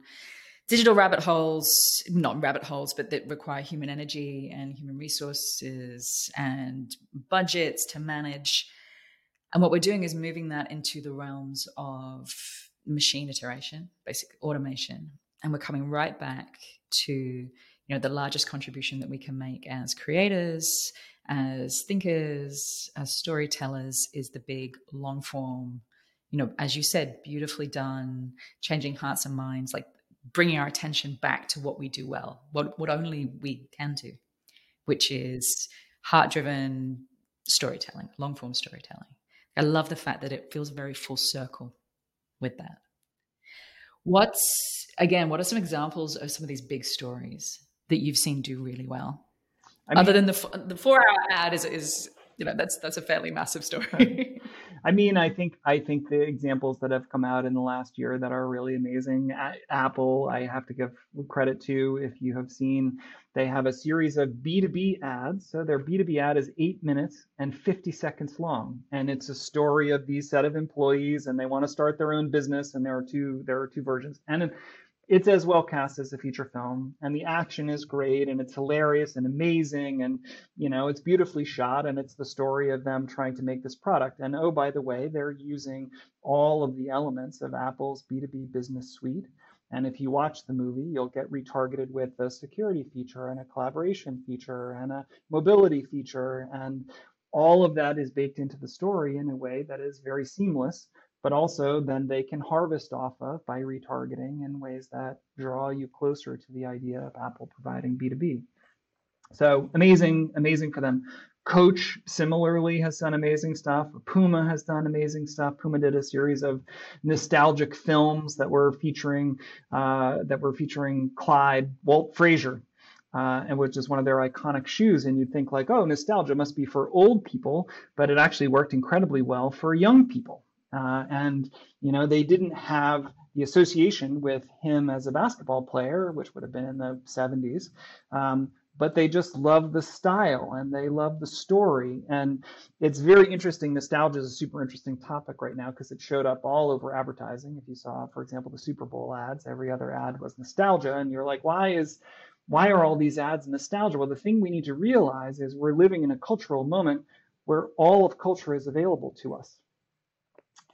digital rabbit holes, not rabbit holes, but that require human energy and human resources and budgets to manage. And what we're doing is moving that into the realms of machine iteration, basic automation. And we're coming right back to, you know, the largest contribution that we can make as creators as thinkers, as storytellers, is the big long form, you know, as you said, beautifully done, changing hearts and minds, like bringing our attention back to what we do well, what, what only we can do, which is heart driven storytelling, long form storytelling. I love the fact that it feels very full circle with that. What's, again, what are some examples of some of these big stories that you've seen do really well? I mean, Other than the the four hour ad is is you know that's that's a fairly massive story. (laughs) I mean, I think I think the examples that have come out in the last year that are really amazing. Apple, I have to give credit to. If you have seen, they have a series of B2B ads. So their B2B ad is eight minutes and 50 seconds long, and it's a story of these set of employees, and they want to start their own business. And there are two there are two versions, and it's as well cast as a feature film and the action is great and it's hilarious and amazing and you know it's beautifully shot and it's the story of them trying to make this product. And oh by the way they're using all of the elements of apple's b2b business suite and if you watch the movie you'll get retargeted with a security feature and a collaboration feature and a mobility feature and all of that is baked into the story in a way that is very seamless but also then they can harvest off of by retargeting in ways that draw you closer to the idea of Apple providing B2B. So amazing, amazing for them. Coach similarly has done amazing stuff. Puma has done amazing stuff. Puma did a series of nostalgic films that were featuring uh, that were featuring Clyde Walt Frazier, uh, and which is one of their iconic shoes. And you'd think like, oh, nostalgia must be for old people, but it actually worked incredibly well for young people. Uh, and you know they didn't have the association with him as a basketball player, which would have been in the 70s. Um, but they just love the style and they love the story. And it's very interesting. Nostalgia is a super interesting topic right now because it showed up all over advertising. If you saw, for example, the Super Bowl ads, every other ad was nostalgia. And you're like, why is why are all these ads nostalgia? Well, the thing we need to realize is we're living in a cultural moment where all of culture is available to us.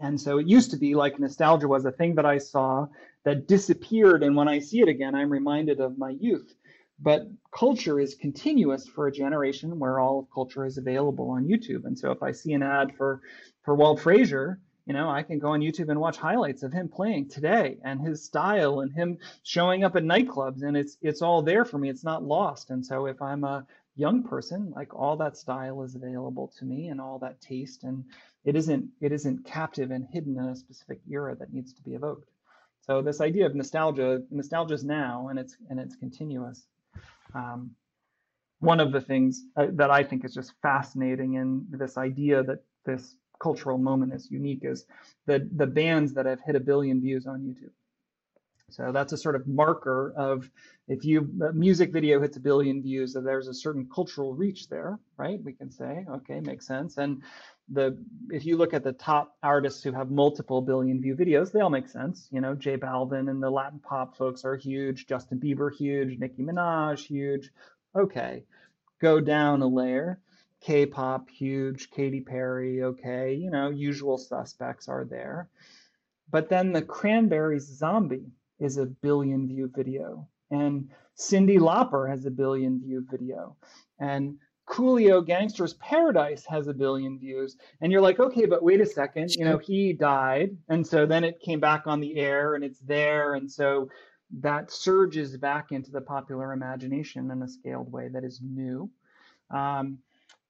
And so it used to be like nostalgia was a thing that I saw that disappeared. And when I see it again, I'm reminded of my youth. But culture is continuous for a generation where all of culture is available on YouTube. And so if I see an ad for, for Walt Frazier, you know, I can go on YouTube and watch highlights of him playing today and his style and him showing up at nightclubs. And it's it's all there for me. It's not lost. And so if I'm a young person, like all that style is available to me and all that taste and it isn't it isn't captive and hidden in a specific era that needs to be evoked. So this idea of nostalgia, nostalgia is now, and it's and it's continuous. Um, one of the things uh, that I think is just fascinating in this idea that this cultural moment is unique is the the bands that have hit a billion views on YouTube. So that's a sort of marker of if you a music video hits a billion views, that there's a certain cultural reach there, right? We can say, okay, makes sense. And the if you look at the top artists who have multiple billion view videos, they all make sense. You know, J Balvin and the Latin pop folks are huge, Justin Bieber huge, Nicki Minaj huge. Okay, go down a layer. K-pop huge, Katy Perry okay, you know, usual suspects are there. But then the Cranberries Zombie is a billion view video. And Cyndi Lauper has a billion view video. And Coolio Gangster's Paradise has a billion views. And you're like, okay, but wait a second, you know, he died. And so then it came back on the air and it's there. And so that surges back into the popular imagination in a scaled way that is new. Um,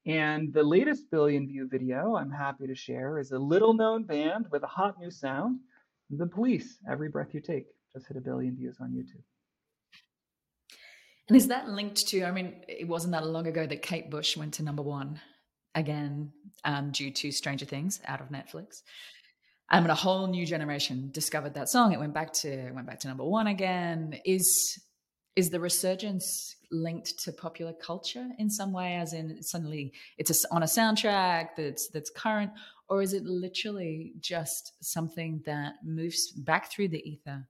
and the latest billion view video I'm happy to share is a little known band with a hot new sound, The Police, Every Breath You Take, just hit a billion views on YouTube. And is that linked to, I mean, it wasn't that long ago that Kate Bush went to number one again um, due to Stranger Things out of Netflix. Um, and a whole new generation discovered that song. It went back to went back to number one again. Is is the resurgence linked to popular culture in some way as in suddenly it's a, on a soundtrack that's that's current or is it literally just something that moves back through the ether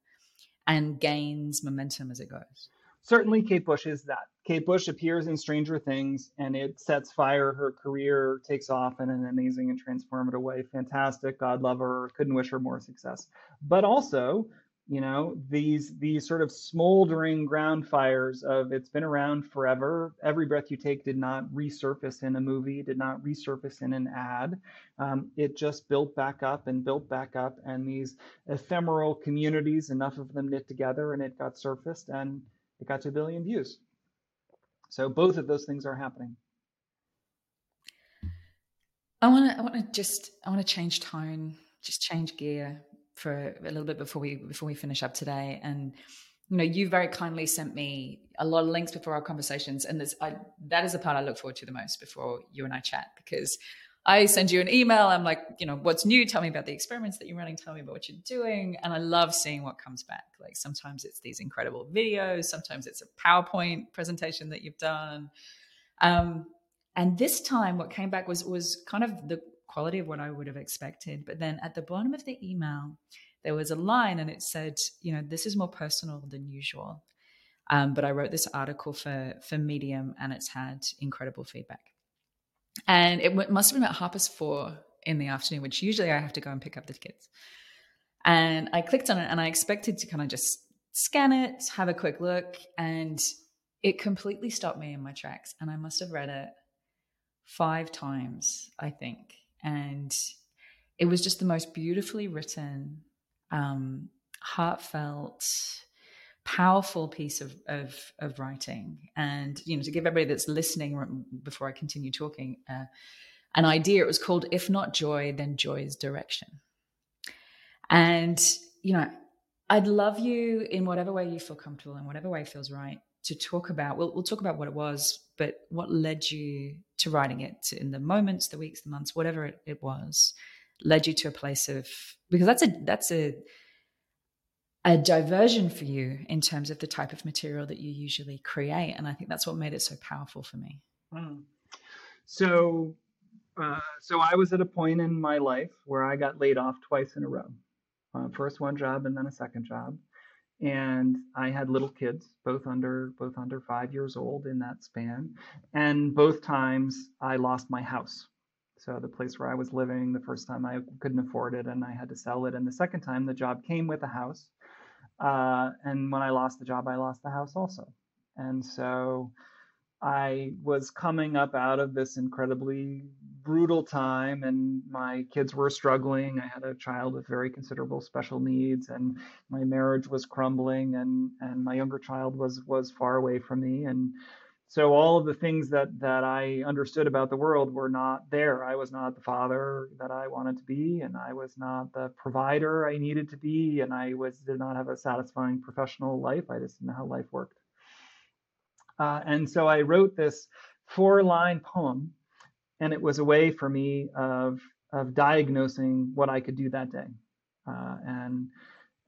and gains momentum as it goes certainly kate bush is that. Kate bush appears in stranger things and it sets fire. Her career takes off in an amazing and transformative way. Fantastic. God love her. Couldn't wish her more success. But also you know these these sort of smoldering ground fires of it's been around forever. Every breath you take did not resurface in a movie did not resurface in an ad. Um, it just built back up and built back up and these ephemeral communities enough of them knit together and it got surfaced and it got to a billion views. So both of those things are happening. I want to i want to just i want to change tone just change gear for a little bit before we before we finish up today. And you know you very kindly sent me a lot of links before our conversations and there's I, that is the part i look forward to the most before you and i chat because i send you an email. I'm like you know what's new? Tell me about the experiments that you're running. Tell me about what you're doing. And i love seeing what comes back. Like sometimes it's these incredible videos. Sometimes it's a powerpoint presentation that you've done. Um, and this time what came back was was kind of the quality of what I would have expected. But then at the bottom of the email, there was a line and it said, you know, this is more personal than usual. Um, but I wrote this article for for Medium and it's had incredible feedback. And it must have been about half past four in the afternoon, which usually I have to go and pick up the kids. And I clicked on it and I expected to kind of just scan it, have a quick look, and it completely stopped me in my tracks. And I must have read it five times, I think and it was just the most beautifully written, um, heartfelt, powerful piece of, of, of writing. And you know, to give everybody that's listening before I continue talking, uh, an idea. It was called "If Not Joy, Then Joy's Direction." And you know, I'd love you in whatever way you feel comfortable, in whatever way feels right, to talk about. We'll, we'll talk about what it was, but what led you to writing it in the moments, the weeks, the months, whatever it, it was, led you to a place of because that's a that's a a diversion for you in terms of the type of material that you usually create, and I think that's what made it so powerful for me. Mm. So, uh, so I was at a point in my life where I got laid off twice in a row. Uh, first one job and then a second job and I had little kids, both under both under five years old in that span, and both times I lost my house. So the place where I was living, the first time I couldn't afford it and I had to sell it, and the second time the job came with a house, uh, and when I lost the job, I lost the house also, and so I was coming up out of this incredibly brutal time, and my kids were struggling. I had a child with very considerable special needs, and my marriage was crumbling, and and my younger child was was far away from me, and so all of the things that that I understood about the world were not there. I was not the father that I wanted to be, and I was not the provider I needed to be, and I was did not have a satisfying professional life. I just didn't know how life worked. Uh, and so I wrote this four line poem, and it was a way for me of, of diagnosing what I could do that day. Uh, and,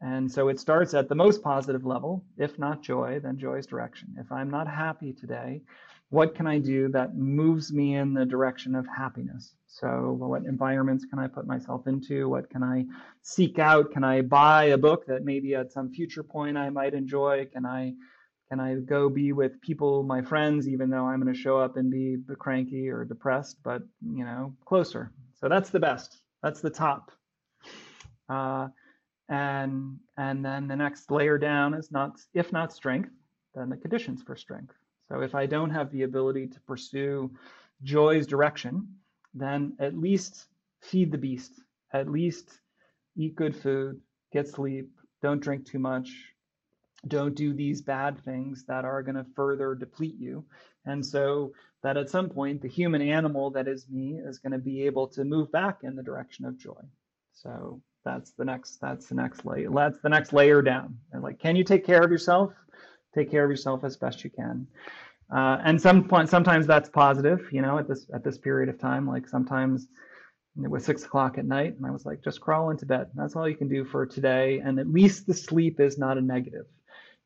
and so it starts at the most positive level. If not joy, then joy's direction. If I'm not happy today, what can I do that moves me in the direction of happiness? So, what environments can I put myself into? What can I seek out? Can I buy a book that maybe at some future point I might enjoy? Can I can I go be with people, my friends, even though I'm going to show up and be cranky or depressed, but you know, closer. So that's the best. That's the top. Uh, and and then the next layer down is not if not strength then the conditions for strength. So if i don't have the ability to pursue joy's direction then at least feed the beast at least eat good food get sleep don't drink too much don't do these bad things that are going to further deplete you. And so that at some point the human animal that is me is going to be able to move back in the direction of joy. So that's the next that's the next layer that's the next layer down. And like can you take care of yourself? Take care of yourself as best you can. Uh, and some point sometimes that's positive you know at this at this period of time. Like sometimes it was six o'clock at night and i was like just crawl into bed. That's all you can do for today and at least the sleep is not a negative.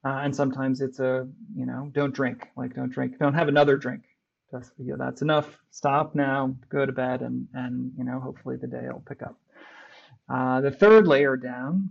Uh, and sometimes it's a you know don't drink. Like don't drink. Don't have another drink. Just that's enough. Stop now. Go to bed and and you know hopefully the day will pick up uh, the third layer down,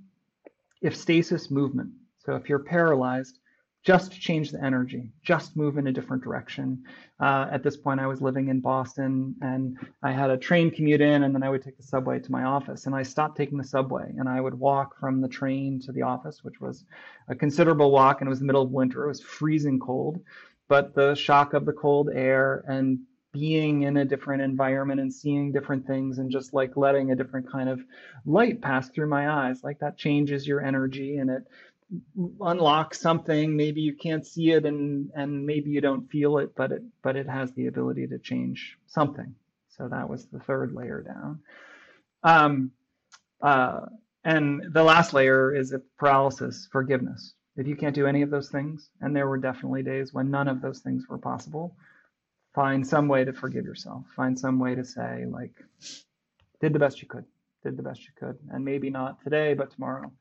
if stasis movement. So if you're paralyzed, just change the energy, just move in a different direction. Uh, at this point, I was living in Boston and I had a train commute in, and then I would take the subway to my office. And I stopped taking the subway and I would walk from the train to the office, which was a considerable walk. And it was the middle of winter, it was freezing cold. But the shock of the cold air and being in a different environment and seeing different things and just like letting a different kind of light pass through my eyes like that changes your energy and it unlocks something. Maybe you can't see it and and maybe you don't feel it but it but it has the ability to change something. So that was the third layer down. Um uh and the last layer is paralysis forgiveness. If you can't do any of those things and there were definitely days when none of those things were possible find some way to forgive yourself find some way to say like did the best you could did the best you could and maybe not today but tomorrow.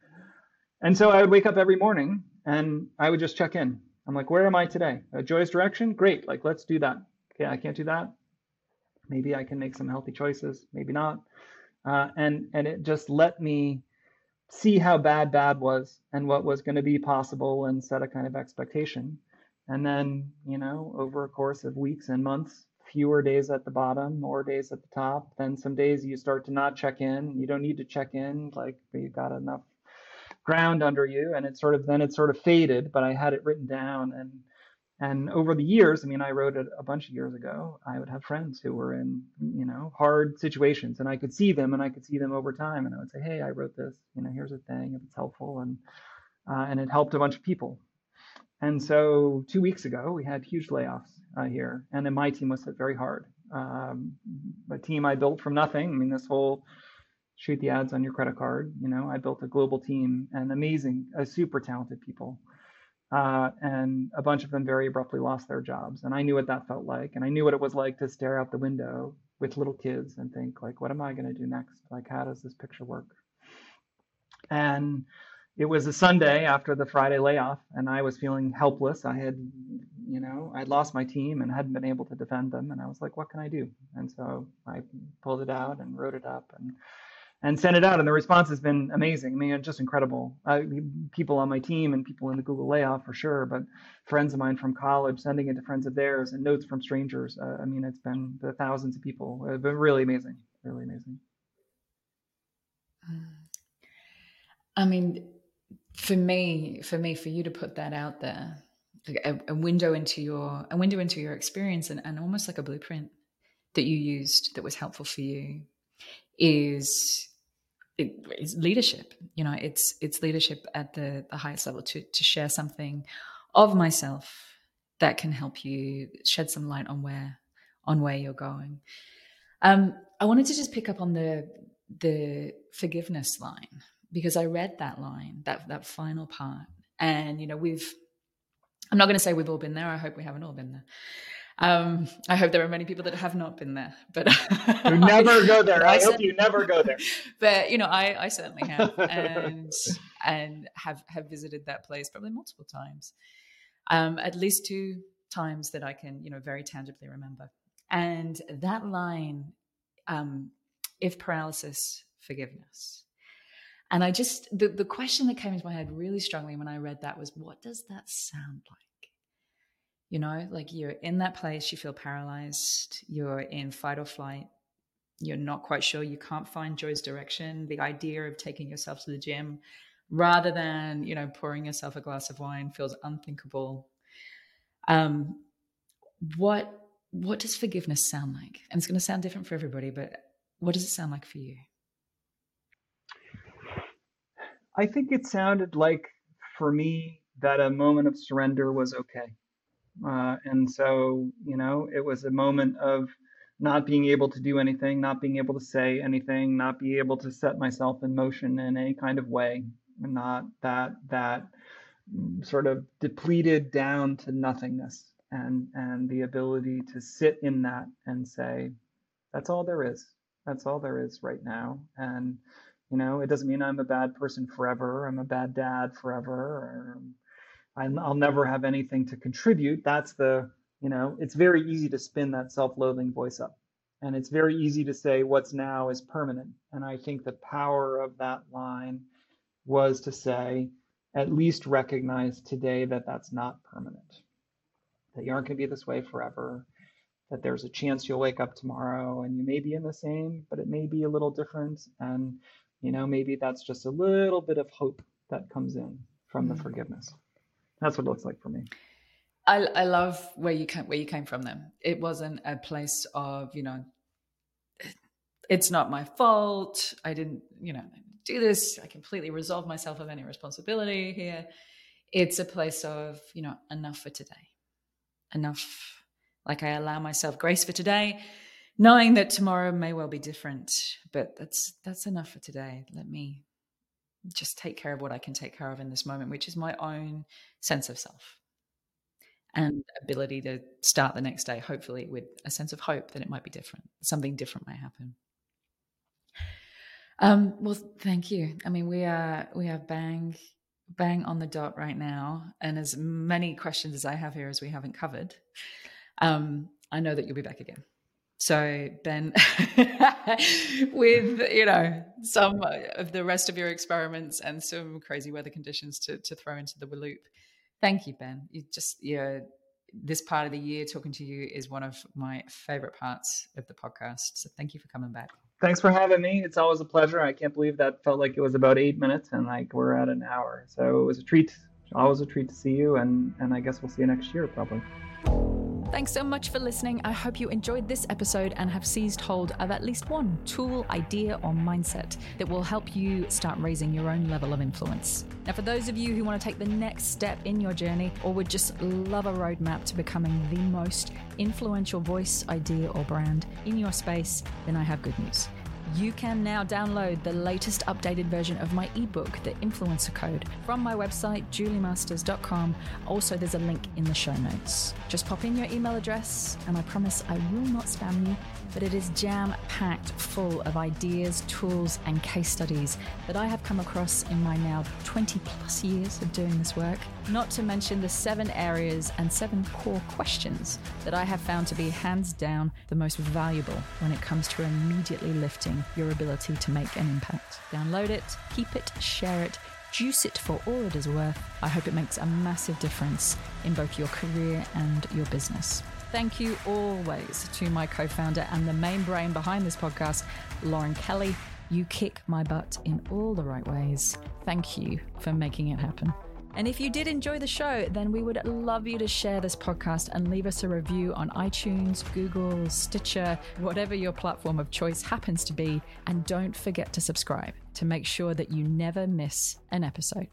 And so i would wake up every morning and i would just check in. I'm like where am i today? A joyous direction? Great like let's do that. Okay i can't do that. Maybe i can make some healthy choices maybe not. Uh, and and it just let me see how bad bad was and what was going to be possible and set a kind of expectation and then, you know, over a course of weeks and months, fewer days at the bottom, more days at the top. Then some days you start to not check in. You don't need to check in, like you've got enough ground under you. And it sort of then it sort of faded, but I had it written down. And and over the years, I mean, I wrote it a bunch of years ago. I would have friends who were in, you know, hard situations, and I could see them, and I could see them over time, and I would say, "Hey, I wrote this. You know, here's a thing if it's helpful," and uh, and it helped a bunch of people. And so two weeks ago, we had huge layoffs uh, here, and then my team was hit very hard. Um, a team I built from nothing. I mean, this whole shoot the ads on your credit card. You know, I built a global team and amazing, uh, super talented people. Uh, and a bunch of them very abruptly lost their jobs. And I knew what that felt like. And I knew what it was like to stare out the window with little kids and think, like, what am I going to do next? Like, how does this picture work? And it was a Sunday after the Friday layoff, and I was feeling helpless. I had, you know, I'd lost my team and hadn't been able to defend them, and I was like, "What can I do?" And so I pulled it out and wrote it up and and sent it out, and the response has been amazing. I mean, just incredible. Uh, people on my team and people in the Google layoff for sure, but friends of mine from college sending it to friends of theirs and notes from strangers. Uh, I mean, it's been the thousands of people. It's been really amazing, really amazing. I mean, for me, for me, for you to put that out there, a, a, window into your a window into your experience and, and almost like a blueprint that you used that was helpful for you is it, it's leadership. You know, it's it's leadership at the, the highest level to to share something of myself that can help you shed some light on where on where you're going. Um, I wanted to just pick up on the the forgiveness line because I read that line, that that final part, and you know we've. I'm not going to say we've all been there. I hope we haven't all been there. Um, I hope there are many people that have not been there, but you never (laughs) go there. I, I hope you never go there. But you know, I, I certainly have, (laughs) and and have have visited that place probably multiple times, um, at least two times that I can you know very tangibly remember. And that line, um, if paralysis, forgiveness. And I just, the, the question that came into my head really strongly when I read that was, what does that sound like? You know, like you're in that place, you feel paralyzed, you're in fight or flight, you're not quite sure, you can't find joy's direction, the idea of taking yourself to the gym rather than, you know, pouring yourself a glass of wine feels unthinkable. Um, what what does forgiveness sound like? And it's going to sound different for everybody, but what does it sound like for you? I think it sounded like for me that a moment of surrender was okay. Uh, and so, you know, it was a moment of not being able to do anything, not being able to say anything, not be able to set myself in motion in any kind of way, and not that that sort of depleted down to nothingness and and the ability to sit in that and say that's all there is that's all there is right now and you know it doesn't mean i'm a bad person forever i'm a bad dad forever um, or i'll never have anything to contribute. That's the you know it's very easy to spin that self-loathing voice up. And it's very easy to say what's now is permanent. And i think the power of that line was to say at least recognize today that that's not permanent. That you aren't going to be this way forever, that there's a chance you'll wake up tomorrow and you may be in the same, but it may be a little different. And, you know, maybe that's just a little bit of hope that comes in from the mm. forgiveness. That's what it looks like for me. I, I love where you came where you came from them. It wasn't a place of, you know, it's not my fault. I didn't, you know, do this. I completely resolve myself of any responsibility here. It's a place of, you know, enough for today enough. Like I allow myself grace for today, knowing that tomorrow may well be different, but that's that's enough for today. Let me just take care of what I can take care of in this moment, which is my own sense of self and ability to start the next day, hopefully with a sense of hope that it might be different. Something different might happen. Um, well, thank you. I mean, we are we are bang bang on the dot right now, and as many questions as I have here as we haven't covered, um, I know that you'll be back again. So, Ben, (laughs) with you know some of the rest of your experiments and some crazy weather conditions to to throw into the loop, thank you, Ben. You just you this part of the year talking to you is one of my favorite parts of the podcast. So, thank you for coming back thanks for having me. It's always a pleasure. I can't believe that felt like it was about eight minutes and like we're at an hour. So it was a treat. Always a treat to see you, and and I guess we'll see you next year probably. Thanks so much for listening. I hope you enjoyed this episode and have seized hold of at least one tool, idea, or mindset that will help you start raising your own level of influence. Now, for those of you who want to take the next step in your journey or would just love a roadmap to becoming the most influential voice, idea, or brand in your space, then I have good news. You can now download the latest updated version of my ebook, The Influencer Code, from my website, juliemasters.com. Also, there's a link in the show notes. Just pop in your email address, and I promise I will not spam you but it is jam packed full of ideas, tools, and case studies that I have come across in my now 20 plus years of doing this work. Not to mention the seven areas and seven core questions that I have found to be hands down the most valuable when it comes to immediately lifting your ability to make an impact. Download it, keep it, share it juice it for all it is worth. I hope it makes a massive difference in both your career and your business. Thank you always to my co founder and the main brain behind this podcast, Lauren Kelly. You kick my butt in all the right ways. Thank you for making it happen. And if you did enjoy the show, then we would love you to share this podcast and leave us a review on iTunes, Google, Stitcher, whatever your platform of choice happens to be. And don't forget to subscribe to make sure that you never miss an episode.